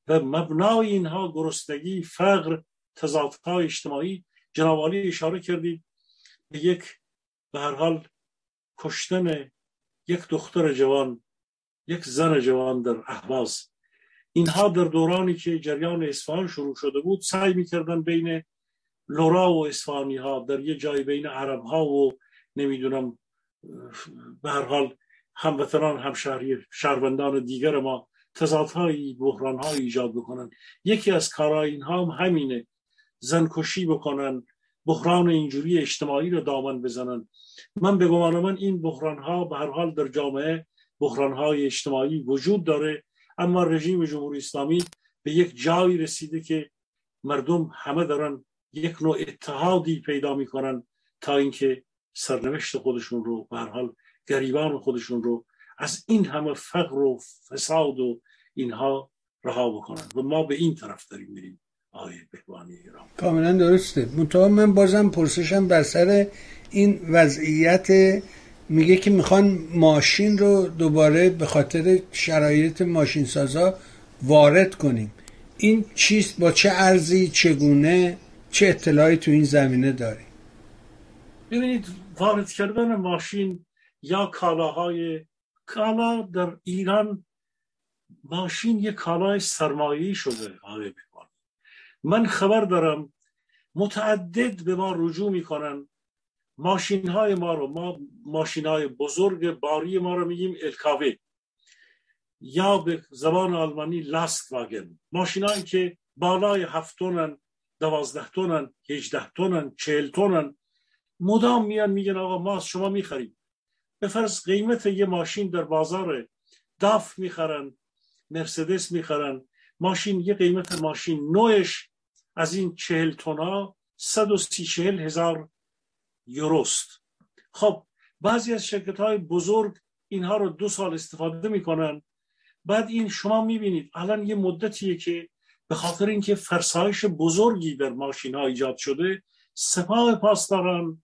و مبنای اینها گرسنگی فقر تضادهای اجتماعی جنابالی اشاره کردید به یک به هر حال کشتن یک دختر جوان یک زن جوان در احواز اینها در دورانی که جریان اصفهان شروع شده بود سعی می‌کردن بین لورا و اصفهانی ها در یه جای بین عرب ها و نمی‌دونم به هر حال هموطنان همشهری شهروندان دیگر ما تضادهایی بحرانهایی ایجاد بکنن یکی از کارهای اینها هم همینه. زنکشی بکنن بحران اینجوری اجتماعی رو دامن بزنن. من به گمان من این بحران ها به هر حال در جامعه بحران های اجتماعی وجود داره اما رژیم جمهوری اسلامی به یک جایی رسیده که مردم همه دارن یک نوع اتحادی پیدا می‌کنن تا اینکه سرنوشت خودشون رو به هر حال گریبان خودشون رو از این همه فقر و فساد و اینها رها بکنن. و ما به این طرف داریم میریم. آقای بهبانی ایران کاملا درسته. منتها من بازم پرسشم بر سر این وضعیت میگه که می‌خوان ماشین رو دوباره به خاطر شرایط ماشین سازا وارد کنیم. این چیست؟ با چه ارزی؟ چگونه؟ چه اطلاعی تو این زمینه داری؟ ببینید وارد کردن ماشین یا کالاهای کالا در ایران ماشین یک کالای سرمایه‌ای شده آقای من خبر دارم متعدد به ما رجوع می‌کنن. ماشین های ما رو ما ماشین های بزرگ باری ما رو میگیم الکاوه یا به زبان آلمانی لاست واگن ماشین هایی که بالای هفت تونن دوازده تونن هجده تونن چهل تونن مدام میان میگن آقا ما از شما می‌خریم. به فرض قیمت یه ماشین در بازار داف می‌خرن مرسدس می‌خرن. ماشین یه قیمت ماشین نوعش از این چهل تونا صد و سی چهل هزار یوروست. خب بعضی از شرکت های بزرگ اینها رو دو سال استفاده می‌کنن. بعد این شما می‌بینید الان یه مدتیه که به خاطر اینکه فرسایش بزرگی در ماشین ها ایجاد شده سپاه پاسداران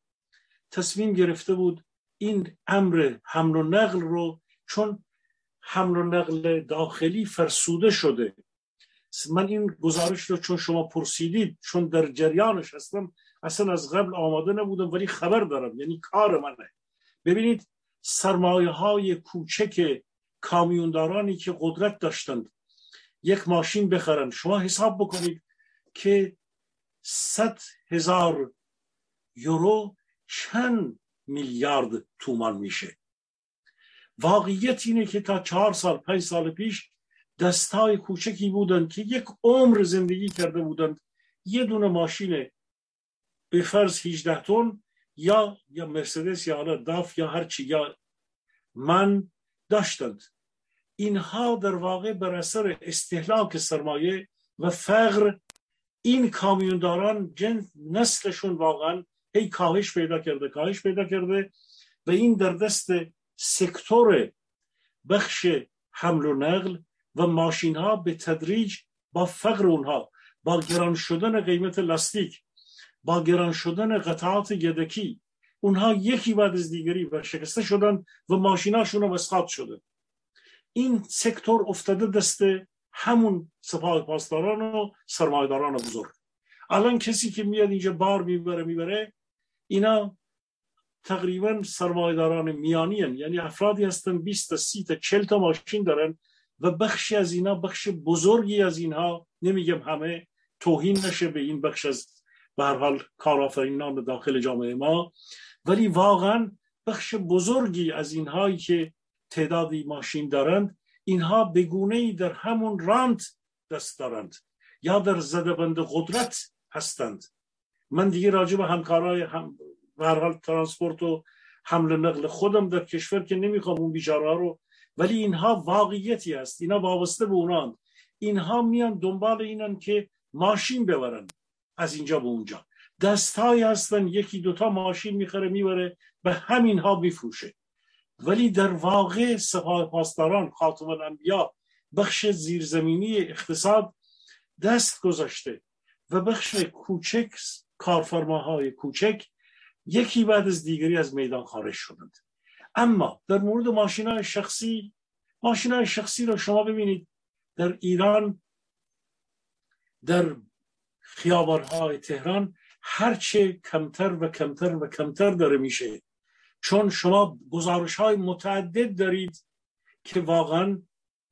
تصمیم گرفته بود این امر حمل و نقل رو چون حمل و نقل داخلی فرسوده شده. من این گزارش رو چون شما پرسیدید چون در جریانش هستم اصلا از قبل آماده نبودم ولی خبر دارم یعنی کار منه ببینید سرمایه های کوچک کامیوندارانی که قدرت داشتند یک ماشین بخرن شما حساب بکنید که صد هزار یورو چند میلیارد تومان میشه واقعیت اینه که تا چهار سال پنج سال پیش دستای کوچکی بودند که یک عمر زندگی کرده بودند. یه دونه ماشین به فرض 18 تن یا یا مرسدس یا حالا داف یا هر چی یا من داشتند. اینها در واقع بر اثر استهلاک سرمایه و فقر این کامیونداران جن نسلشون واقعا هی کاهش پیدا کرده کاهش پیدا کرده و این در دست سکتور بخش حمل و نقل و ماشین ها به تدریج با فقر اونها با گران شدن قیمت لاستیک با گران شدن قطعات یدکی اونها یکی بعد از دیگری و شکسته شدن و ماشیناشون اسقاط شده. این سکتور افتاده دست همون سپاه پاسداران و سرمایداران بزرگ. الان کسی که میاد اینجا بار می‌بره می‌بره اینا تقریبا سرمایداران میانی هن. یعنی افرادی هستن 20 تا 30 تا 40 تا ماشین دارن. و بخشی از اینا بخش بزرگی از اینها. نمیگم همه توهین نشه به این بخش از به هر حال کارآفرینان داخل جامعه ما ولی واقعا بخش بزرگی از اینهایی که تعدادی ماشین دارند اینها به ای در همون رانت دست دارند یا در زدبند قدرت هستند. من دیگه راجع به همکارای هم به هر حال ترانسپورت و حمل نقل خودم در کشور که نمی‌خوام اون بیچاره رو ولی اینها واقعیتی است اینا وابسته به اونان. اینها میان دنبال اینن که ماشین ببرن از اینجا به اونجا. دستهایی هستن. یکی دوتا ماشین می‌خره می‌بره به همین ها میفروشه. ولی در واقع سپاه پاسداران خاتم الانبیا بخش زیرزمینی اقتصاد دست گذاشته و بخش کوچک کارفرماهای کوچک یکی بعد از دیگری از میدان خارج شدند. اما در مورد ماشین شخصی ماشین شخصی رو شما ببینید. در ایران در خیابانهای تهران هرچه کمتر و کمتر و کمتر داره میشه. چون شما گزارش های متعدد دارید که واقعا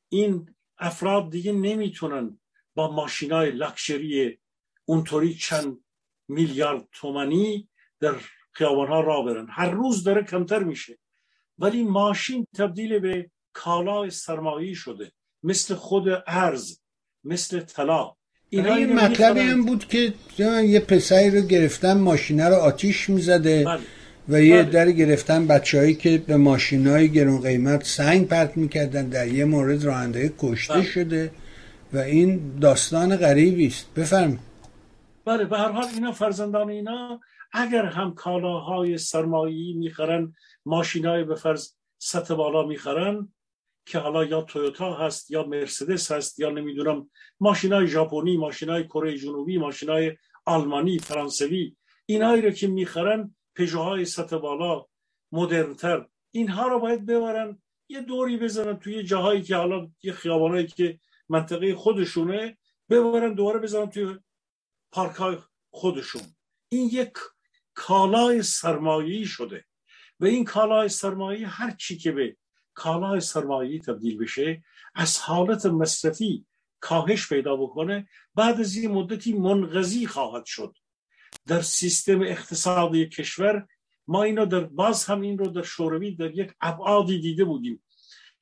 این افراد دیگه نمی‌تونن با ماشین های لکشری اونطوری چند میلیارد تومنی در خیابان ها را برن. هر روز داره کمتر میشه. ولی ماشین تبدیل به کالای سرمایه شده مثل خود ارز مثل طلا این این بود که یه پسری رو گرفتن ماشینه رو آتیش می‌زده بله. و یه بله. در گرفتن بچههایی که به ماشین های گرون قیمت سنگ پرت می‌کردن در یه مورد راننده کشته بله. شده و این داستان غریبی است بفرم بله به هر حال اینا فرزندان اینا اگر هم کالاهای سرمایی می‌خرن ماشینای به فرض سطح بالا می‌خرن که حالا یا تویوتا هست یا مرسدس هست یا نمی‌دونم ماشینای ژاپنی ماشینای کره جنوبی ماشینای آلمانی فرانسوی اینایی رو که می‌خرن پژوهای سطح بالا مدرنتر اینها رو باید ببرن یه دوری بزنن توی جاهایی که حالا یه خیابانایی که منطقه خودشونه ببرن دوباره بزنن توی پارک خودشون. این یک کالای سرمایه‌ای شده. و این کالای سرمایه هر چی که به کالای سرمایه‌ای تبدیل بشه از حالت مصرفی کاهش پیدا بکنه بعد از این مدتی منقضی خواهد شد. در سیستم اقتصادی کشور ما اینو در باز هم این رو در شوروی در یک ابعادی دیده بودیم.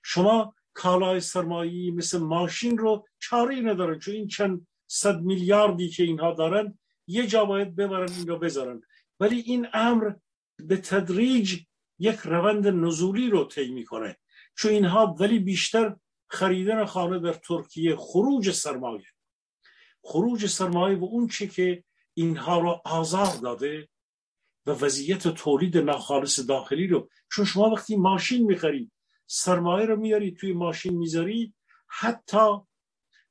شما کالای سرمایه‌ای مثل ماشین رو چاره ندارن چون این چند صد میلیاردی که اینها دارن یه جا باید ببرن این رو بذارن. ولی این امر به تدریج یک روند نزولی رو طی می‌کنه. چون اینها ولی بیشتر خریدن خانه در ترکیه خروج سرمایه. خروج سرمایه و اون چی که اینها رو آزار داده و وضعیت تولید ناخالص داخلی رو. چون شما وقتی ماشین می‌خرید سرمایه رو میاری توی ماشین می‌ذاری حتی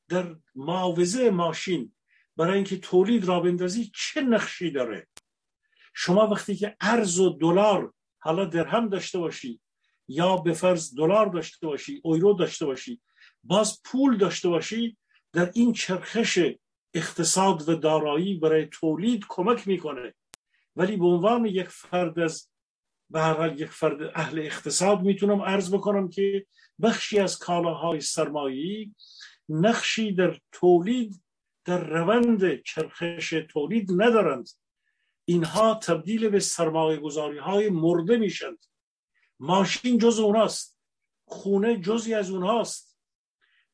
در معاوضه ماشین برای اینکه تولید را بندازی چه نقشی داره؟ شما وقتی که ارز و دلار حالا درهم داشته باشی یا به فرض دلار داشته باشی اویرو داشته باشی باز پول داشته باشی در این چرخش اقتصاد و دارایی برای تولید کمک می‌کنه. ولی به عنوان یک فرد از به هر حال یک فرد اهل اقتصاد می‌تونم عرض بکنم که بخشی از کالاهای سرمایی نقشی در تولید در روند چرخش تولید ندارند. اینها تبدیل به سرمایه گذاری های مرده میشند ماشین جز اوناست. خونه جزی از اونهاست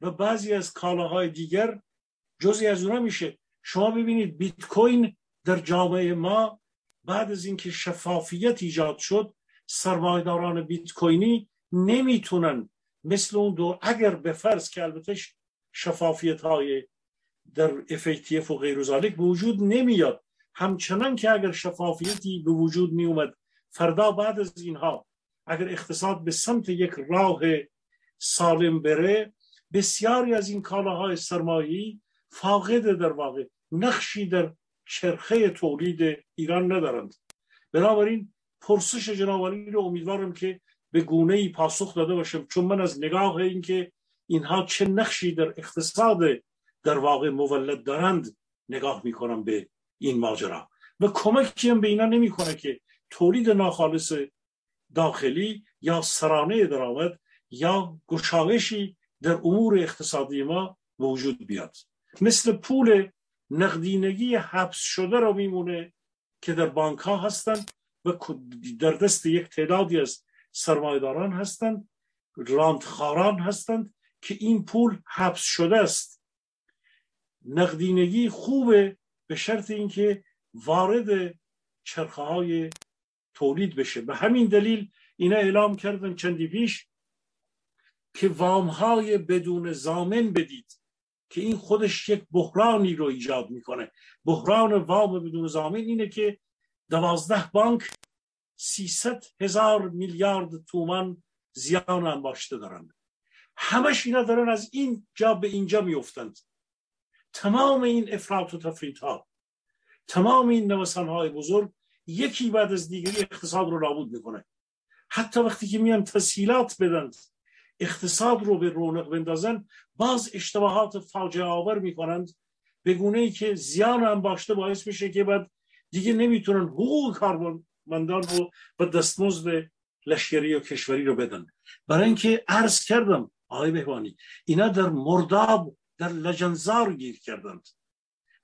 و بعضی از کالاهای دیگر جزی از اونها میشه. شما ببینید بیت کوین در جامعه ما بعد از اینکه شفافیت ایجاد شد سرمایداران بیت کوینی نمی‌تونن مثل اون دو اگر به فرض که البته شفافیت های در FATF و غیر به وجود نمیاد همچنان که اگر شفافیتی به وجود می اومد فردا بعد از اینها اگر اقتصاد به سمت یک راه سالم بره بسیاری از این کالاهای سرمایی فاقد در واقع نقشی در چرخه تولید ایران ندارند. بنابراین پرسش جنابالی رو امیدوارم که به گونه ای پاسخ داده باشم چون من از نگاه اینکه اینها چه نقشی در اقتصاد در واقع مولد دارند نگاه می‌کنم به این ماجرا. و کمکی هم به اینا نمی‌کنه که تولید ناخالص داخلی یا سرانه درآمد یا گشایشی در امور اقتصادی ما وجود بیاد. مثل پول نقدینگی حبس شده رو میمونه که در بانک ها هستند و در دست یک تعدادی از سرمایداران هستند راندخاران هستند که این پول حبس شده است. نقدینگی خوبه به شرط اینکه وارد چرخه های تولید بشه. به همین دلیل اینا اعلام کردن چندی پیش که وامهای بدون زامن بدید که این خودش یک بحرانی رو ایجاد می‌کنه. بحران وام بدون زامن اینه که دوازده بانک سیصد هزار میلیارد تومان زیان انباشته دارند. همش اینا دارن از این جا به اینجا میفتند تمام این افراط و تفریط ها تمام این نوسان های بزرگ یکی بعد از دیگری اقتصاد رو نابود می‌کنه. حتی وقتی که میان تسهیلات بدن اقتصاد رو به رونق بندازن باز اشتباهات فاجعه آور می‌کنند. به گونه ای که زیان هم باشته باعث میشه که بعد دیگه نمی‌تونن حقوق کارمندان رو و دستمزد لشکری و کشوری رو بدن. برای اینکه عرض کردم آقای بهوانی اینا در مرداب در لجنزار گیر کردند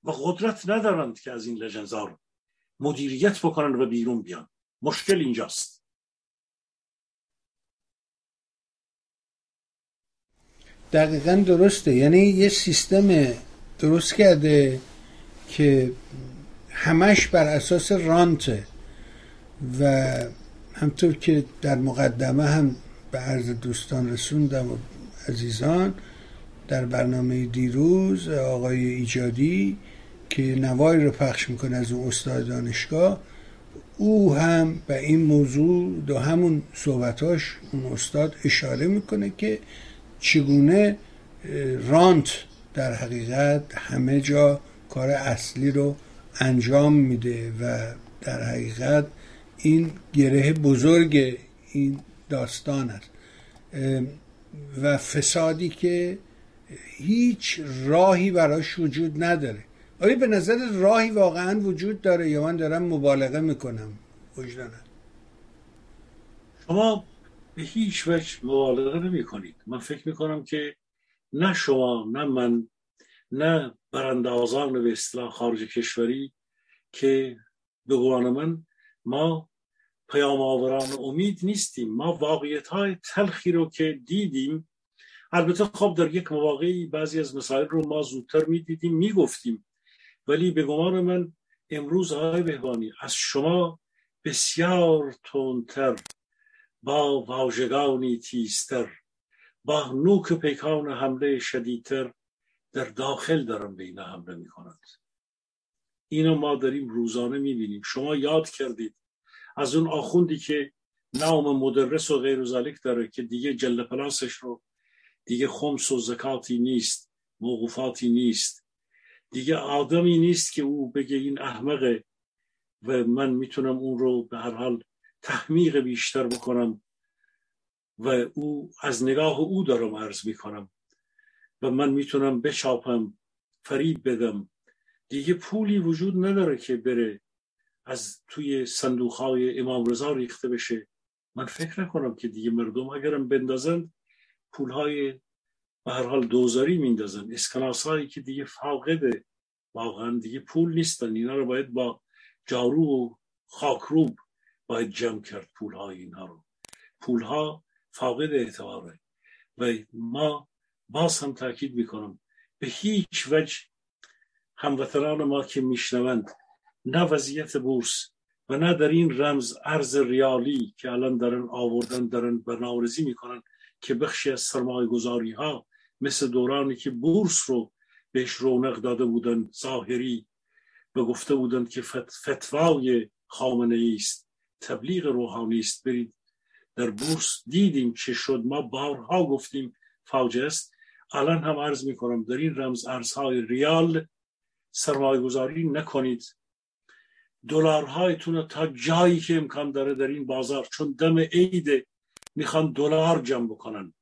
و قدرت ندارند که از این لجنزار مدیریت بکنن و بیرون بیان. مشکل اینجاست. دقیقا درسته. یعنی یه سیستم درست کرده که همش بر اساس رانته و همطور که در مقدمه هم به عرض دوستان رسوندم و عزیزان در برنامه دیروز آقای ایجادی که نواری رو پخش می‌کنه از اون استاد دانشگاه او هم به این موضوع دو همون صحبتاش اون استاد اشاره می‌کنه که چگونه رانت در حقیقت همه جا کار اصلی رو انجام میده و در حقیقت این گره بزرگ این داستان است. و فسادی که هیچ راهی براش وجود نداره. آیا به نظر راهی واقعا وجود داره یا من دارم مبالغه می‌کنم؟ وجدانم شما به هیچ وجه مبالغه نمی کنید من فکر می‌کنم که نه شما نه من نه براندازان به اصطلاح خارج کشوری که به من ما پیام آوران امید نیستیم. ما واقعیت های تلخی رو که دیدیم البته خب در یک مواقعی بعضی از مسائل رو ما زودتر می‌دیدیم می‌گفتیم. ولی به گمان من امروز آقای بهبانی از شما بسیار تندتر با واژگانی تیستر با نوک پیکان حمله شدیدتر در داخل دارن به اینا حمله می‌کنند اینو ما داریم روزانه می‌بینیم. شما یاد کردید از اون آخوندی که نام مدرس و غیر ذالک داره که دیگه جل پلاسش رو دیگه خمس و زکاتی نیست موقوفاتی نیست. دیگه آدمی نیست که او بگه این احمقه و من می‌تونم اون رو به هر حال تحمیق بیشتر بکنم و او از نگاه او دارم عرض می‌کنم و من می‌تونم بچاپم فرید بدم. دیگه پولی وجود نداره که بره از توی صندوق های امام رضا ریخته بشه. من فکر نکنم که دیگه مردم اگرم بندازند پول های به هر حال دوزاری میندازن. اسکناس هایی که دیگه فاقده واقعا دیگه پول نیستن. اینا رو باید با جارو و خاکروب باید جمع کرد پول های اینها رو. پول ها فاقد اعتباره. و ما باز هم تاکید می‌کنم به هیچ وجه هموطنان ما که میشنوند نه وضعیت بورس و نه در این رمز ارز ریالی که الان دارن آوردن دارن برنامه‌ریزی می‌کنن که بخشی از سرمایه گذاری ها مثل دورانی که بورس رو بهش رونق داده بودن ظاهری و گفته بودند که فتوای خامنه است تبلیغ روحانی است. برید در بورس دیدیم چه شد. ما بارها گفتیم فوجه است. الان هم عرض می کنم در این رمز ارزهای ریال سرمایه گذاری نکنید. دلارهایتون تا جایی که امکان داره در این بازار چون دم عید می‌خوان دلار جمع بکنن.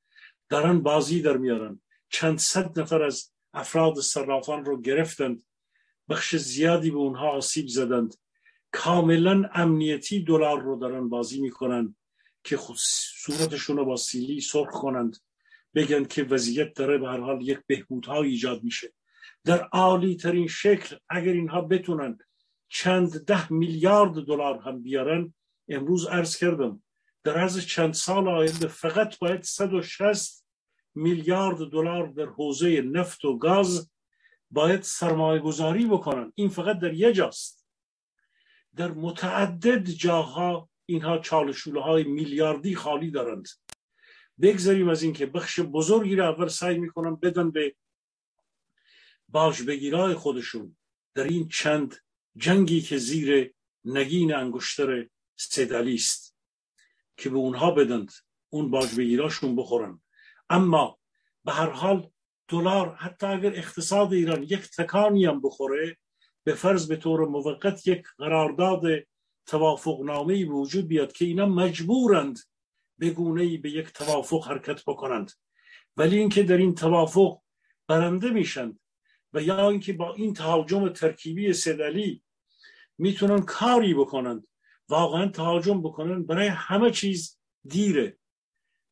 دارن بازی در میارن. چند صد نفر از افراد صرافان رو گرفتند. بخش زیادی به اونها آسیب زدند. کاملا امنیتی دلار رو دارن بازی می‌کنن که خود صورتشون رو با سیلی سرخ کنند. بگن که وضعیت داره به هر حال یک بهبودها ایجاد میشه. در عالی ترین شکل اگر اینها بتونن چند ده میلیارد دلار هم بیارن امروز عرض کردم در عرض چند سال آینده فقط باید 160 میلیارد دلار در حوزه نفت و گاز باید سرمایه گذاری بکنن این فقط در یه جاست. در متعدد جاها اینها چالشوله های میلیاردی خالی دارند. بگذاریم از اینکه بخش بزرگی را اول سعی می‌کنن بدن به باش بگیرای خودشون. در این چند جنگی که زیر نگین انگشتر است که به اونها بدند اون باج بگیراشون بخورن. اما به هر حال دلار حتی اگر اقتصاد ایران یک تکانی هم بخوره به فرض به طور موقت یک قرارداد توافق نامه وجود بیاد که اینا مجبورند به گونه به یک توافق حرکت بکنند. ولی اینکه در این توافق برنده میشند و یا اینکه با این تهاجم ترکیبی سدلی می‌تونن کاری بکنند واقعا تهاجم بکنن. برای همه چیز دیره.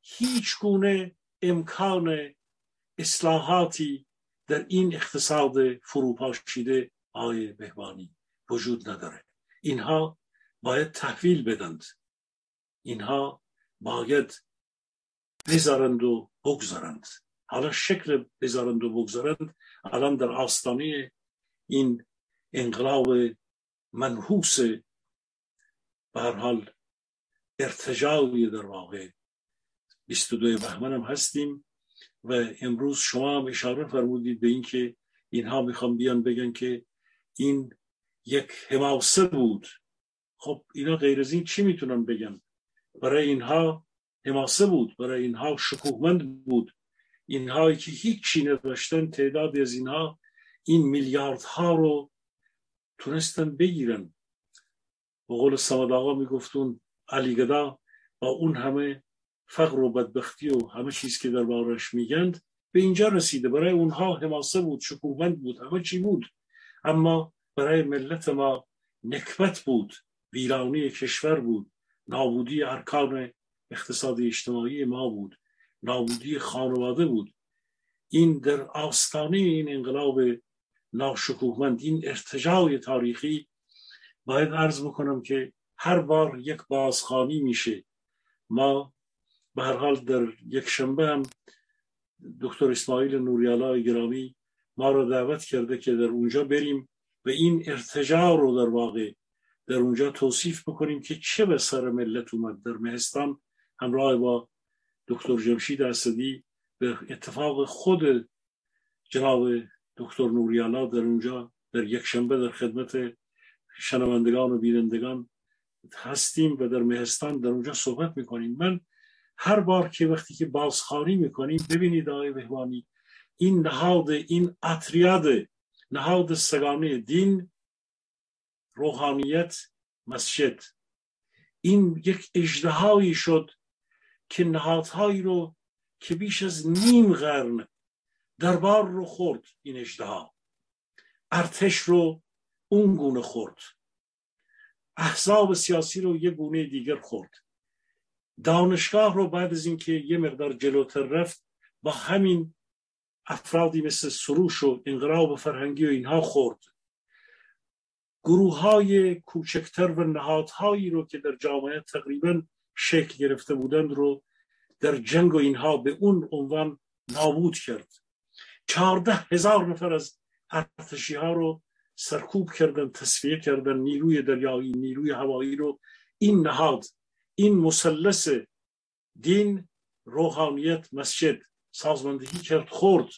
هیچ گونه امکان اصلاحاتی در این اقتصاد فروپاشیده آقای بهبانی وجود نداره. اینها باید تحویل بدند. اینها باید بذارند و بگذارند. حالا شکل بذارند و بگذارند. الان در آستانه این انقلاب منحوس به هر حال ارتجاعی در واقع 22 بهمن هم هستیم و امروز شما هم اشاره فرمودید به اینکه اینها می‌خوام بیان بگن که این یک حماسه بود. خب اینا غیر از این چی می‌تونن بگن؟ برای اینها حماسه بود برای اینها شکوهمند بود. اینهایی که هیچی نداشتن تعداد از اینها این میلیاردها رو تونستن بگیرن. به قول سمد آقا میگفتون علی گدا با اون همه فقر و بدبختی و همه چیز که در بارش میگند به اینجا رسیده. برای اونها حماسه بود شکوهمند بود همه چی بود. اما برای ملت ما نکبت بود ویرانی کشور بود نابودی ارکان اقتصادی اجتماعی ما بود نابودی خانواده بود. این در آستانه این انقلاب ناشکوهمند این ارتجاع تاریخی باید عرض بکنم که هر بار یک بازخانی میشه ما به هر حال در یک شنبه هم دکتر اسماعیل نوریالا گرامی ما را دعوت کرده که در اونجا بریم و این ارتجاع رو در واقع در اونجا توصیف بکنیم که چه به سر ملت اومد در مهستان. همراه با دکتر جمشید اسدی به اتفاق خود جناب دکتر نوریالا در اونجا در یک شنبه در خدمت شنوندگان و بینندگان هستیم و در مهستان در اونجا صحبت می‌کنیم. من هر بار که وقتی که بازخانی می‌کنیم ببینید آقای بهوانی این نهاد این اطریاد نهاد سگانه دین روحانیت مسجد. این یک اجدهایی شد که نهادهایی رو که بیش از نیم قرن دربار رو خورد این اجدها ارتش رو اون گونه خورد. احزاب سیاسی رو یه گونه دیگر خورد. دانشگاه رو بعد از اینکه یه مقدار جلوتر رفت با همین افرادی مثل سروش و انقلاب فرهنگی و اینها خورد. گروه های کوچکتر و نهادهایی رو که در جامعه تقریبا شکل گرفته بودند رو در جنگ و اینها به اون عنوان نابود کرد. چهارده هزار نفر از ارتشی ها رو سرکوب کردن تصفیه کردن نیروی دریایی نیروی هوایی رو این نهاد این مثلث دین روحانیت مسجد سازماندهی کرد خورد.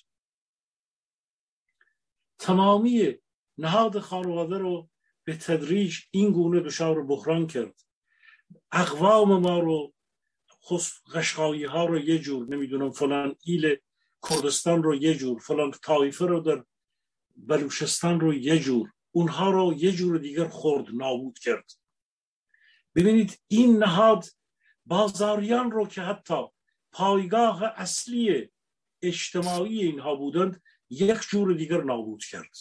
تمامی نهاد خانواده رو به تدریج این گونه دچار بحران کرد. اقوام ما رو قشقایی ها رو یه جور نمی‌دونم فلان ایل کردستان رو یه جور فلان طایفه رو در بلوچستان رو یه جور اونها رو یه جور دیگر خورد نابود کرد. ببینید این نهاد بازاریان رو که حتی پایگاه اصلی اجتماعی اینها بودند یک جور دیگر نابود کرد.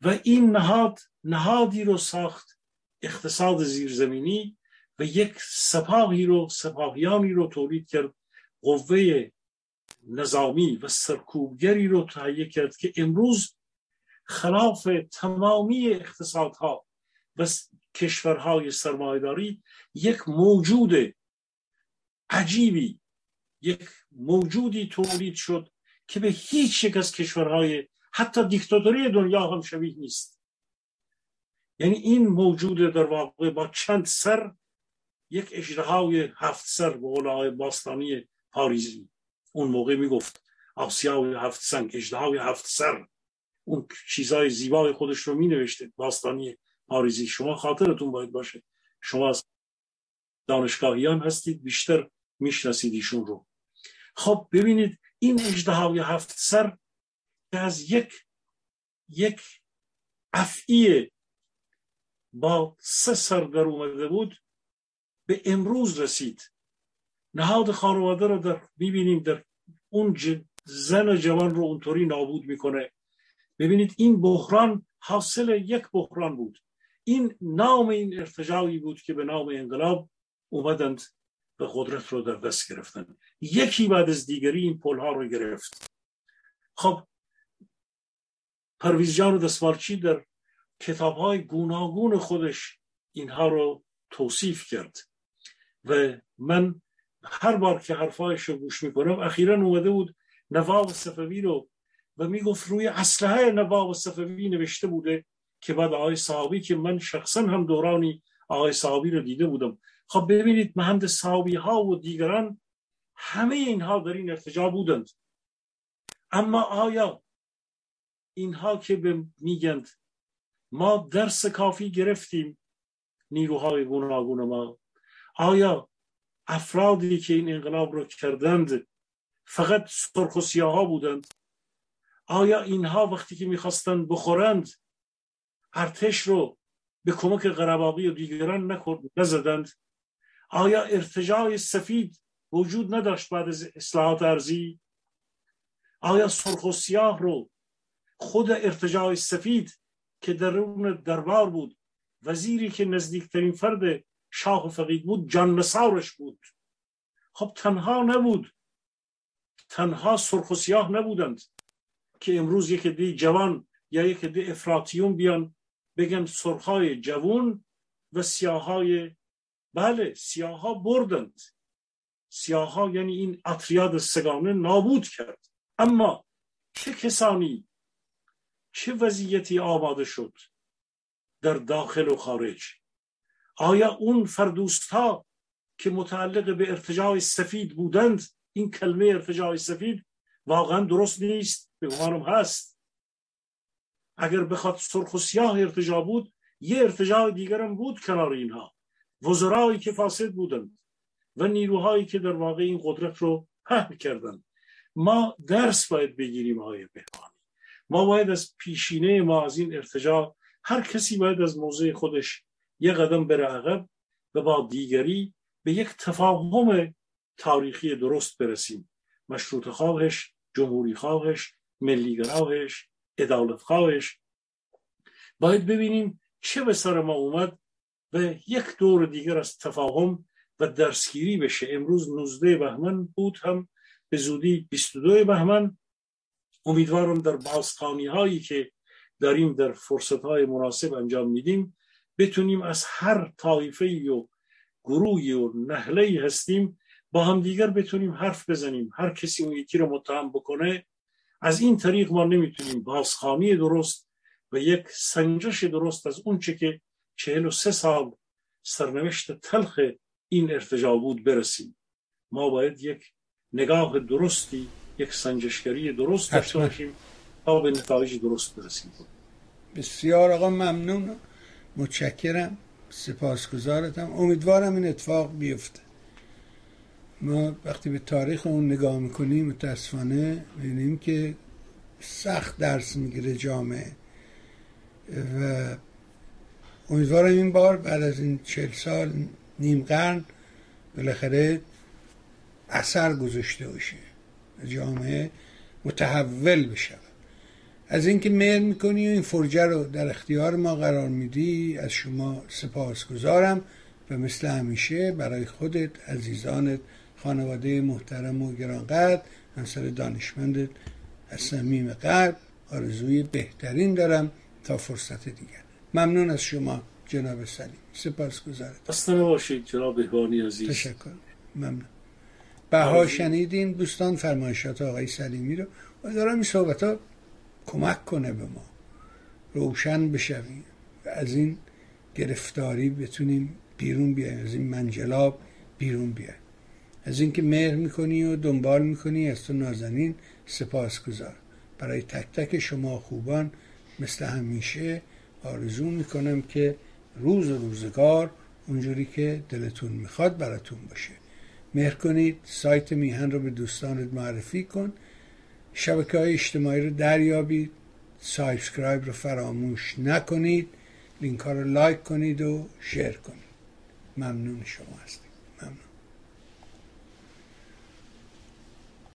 و این نهاد نهادی رو ساخت اقتصاد زیرزمینی و یک سپاهی رو سپاهیانی رو تولید کرد قوه نظامی و سرکوبگری رو تهیه کرد که امروز خلاف تمامی اقتصادها و کشورهای سرمایداری یک موجود عجیبی یک موجودی تولید شد که به هیچ یک از کشورهای حتی دیکتاتوری دنیا هم شبیه نیست. یعنی این موجود در واقع با چند سر یک اجدهای هفت سر به باستانی پاریزی. اون موقع می‌گفت آسیای هفت سنگ اجدهای هفت سر. اون چیزای زیبای خودش رو می نوشته باستانی پاریزی شما خاطرتون باید باشه. شما از دانشگاهیان هستید بیشتر می‌شناسید ایشون رو. خب ببینید این اجدهای هفت سر که از یک یک افعی با سه سر در اومده بود به امروز رسید. نهاد خانواده رو در می‌بینیم در اون زن جوان رو اونطوری نابود می‌کنه ببینید این بحران حاصل یک بحران بود این نام این ارتجاعی بود که به نام انقلاب اومدند به قدرت رو در دست گرفتن یکی بعد از دیگری این پلها رو گرفت خب پرویز جان و دستمالچی در کتاب های گوناگون خودش اینها رو توصیف کرد و من هر بار که حرفایش رو گوش می‌کنم اخیرا اومده بود نواب صفوی رو و می‌گفت روی اسلحه نواب صفوی نوشته بوده که بعد آقای صحابی که من شخصا هم دورانی آقای صحابی رو دیده بودم. خب ببینید مهند صحابی ها و دیگران همه اینها در این ارتجا بودند. اما آیا اینها که میگند ما درس کافی گرفتیم نیروهای گوناگون ما آیا افرادی که این انقلاب رو کردند فقط سرخ و سیاه بودند. آیا اینها وقتی که می‌خواستند بخورند ارتش رو به کمک قرباقی و دیگران نزدند؟ آیا ارتجاع سفید وجود نداشت بعد از اصلاحات ارزی آیا سرخ و سیاه رو خود ارتجاع سفید که درون دربار بود وزیری که نزدیکترین فرد شاه و فقید بود جان نصارش بود. خب تنها نبود. تنها سرخ و سیاه نبودند که امروز یک دی جوان یا یک دی افراتیون بیان بگن سرخای جوون و سیاهای بله سیاها بردند. سیاها یعنی این اطریاد سگانه نابود کرد. اما چه کسانی چه وضعیتی آماده شد در داخل و خارج؟ آیا اون فردوست ها که متعلق به ارتجاع سفید بودند این کلمه ارتجاع سفید واقعا درست نیست؟ به هست. اگر بخواد سرخ و سیاه ارتجاع بود یه ارتجاع دیگرم بود کنار اینها. وزرایی که فاسد بودند و نیروهایی که در واقع این قدرت رو پهن کردند. ما درس باید بگیریم آقای بهبانی ما باید از پیشینه ما از این ارتجاع هر کسی باید از موضع خودش یه قدم بره عقب و با دیگری به یک تفاهم تاریخی درست برسیم. مشروط خواهش جمهوری خواهش ملی گراهش ادالت خواهش. باید ببینیم چه به سر ما اومد و یک دور دیگر از تفاهم و درسگیری بشه. امروز 19 بهمن بود هم به زودی 22 بهمن. امیدوارم در بازخانی هایی که داریم در فرصت های مناسب انجام میدیم بتونیم از هر طایفه و گروهی و نهله هستیم با هم دیگر بتونیم حرف بزنیم. هر کسی اون یکی رو متهم بکنه از این طریق ما نمی‌تونیم. بازخانی درست و یک سنجش درست از اون چه که چهل و سه سال سرنوشت تلخ این ارتجا بود برسیم. ما باید یک نگاه درستی یک سنجشگری درست داشته باشیم تا به نتایج درست برسیم. بسیار آقا ممنون. متشکرم. سپاسگزارتم. امیدوارم این اتفاق بیفته. ما وقتی به تاریخ اون نگاه می‌کنیم متاسفانه می‌بینیم که سخت درس می‌گیره جامعه. و امیدوارم این بار بعد از این چل سال نیم قرن بالاخره اثر گذاشته باشه. جامعه متحول بشه. از اینکه میل می‌کنی و این فرجه رو در اختیار ما قرار میدی از شما سپاسگزارم و مثل همیشه برای خودت عزیزانت خانواده محترم و گرانقدر همسر دانشمندت از صمیم قلب آرزوی بهترین دارم تا فرصت دیگر. ممنون از شما جناب سلیم. سپاس گذارم اصلا باشید جناب بهبانی عزیز. تشکر. ممنون. بها شنیدین دوستان فرمایشات آقای سلیمی رو. و دارم این صحبت ها کمک کنه به ما. روشن بشویم. از این گرفتاری بتونیم بیرون بیایم. از این منجلاب بیرون بیایم. از اینکه مهر می‌کنی و دنبال می‌کنی از تو نازنین سپاسگزار برای تک تک شما خوبان مثل همیشه آرزو می‌کنم که روز و روزگار اونجوری که دلتون می‌خواد براتون باشه. مهر کنید سایت میهن رو به دوستانت معرفی کن. شبکه های اجتماعی رو دریابید subscribe رو فراموش نکنید لینک ها رو like کنید و share کنید. ممنون شما ممنون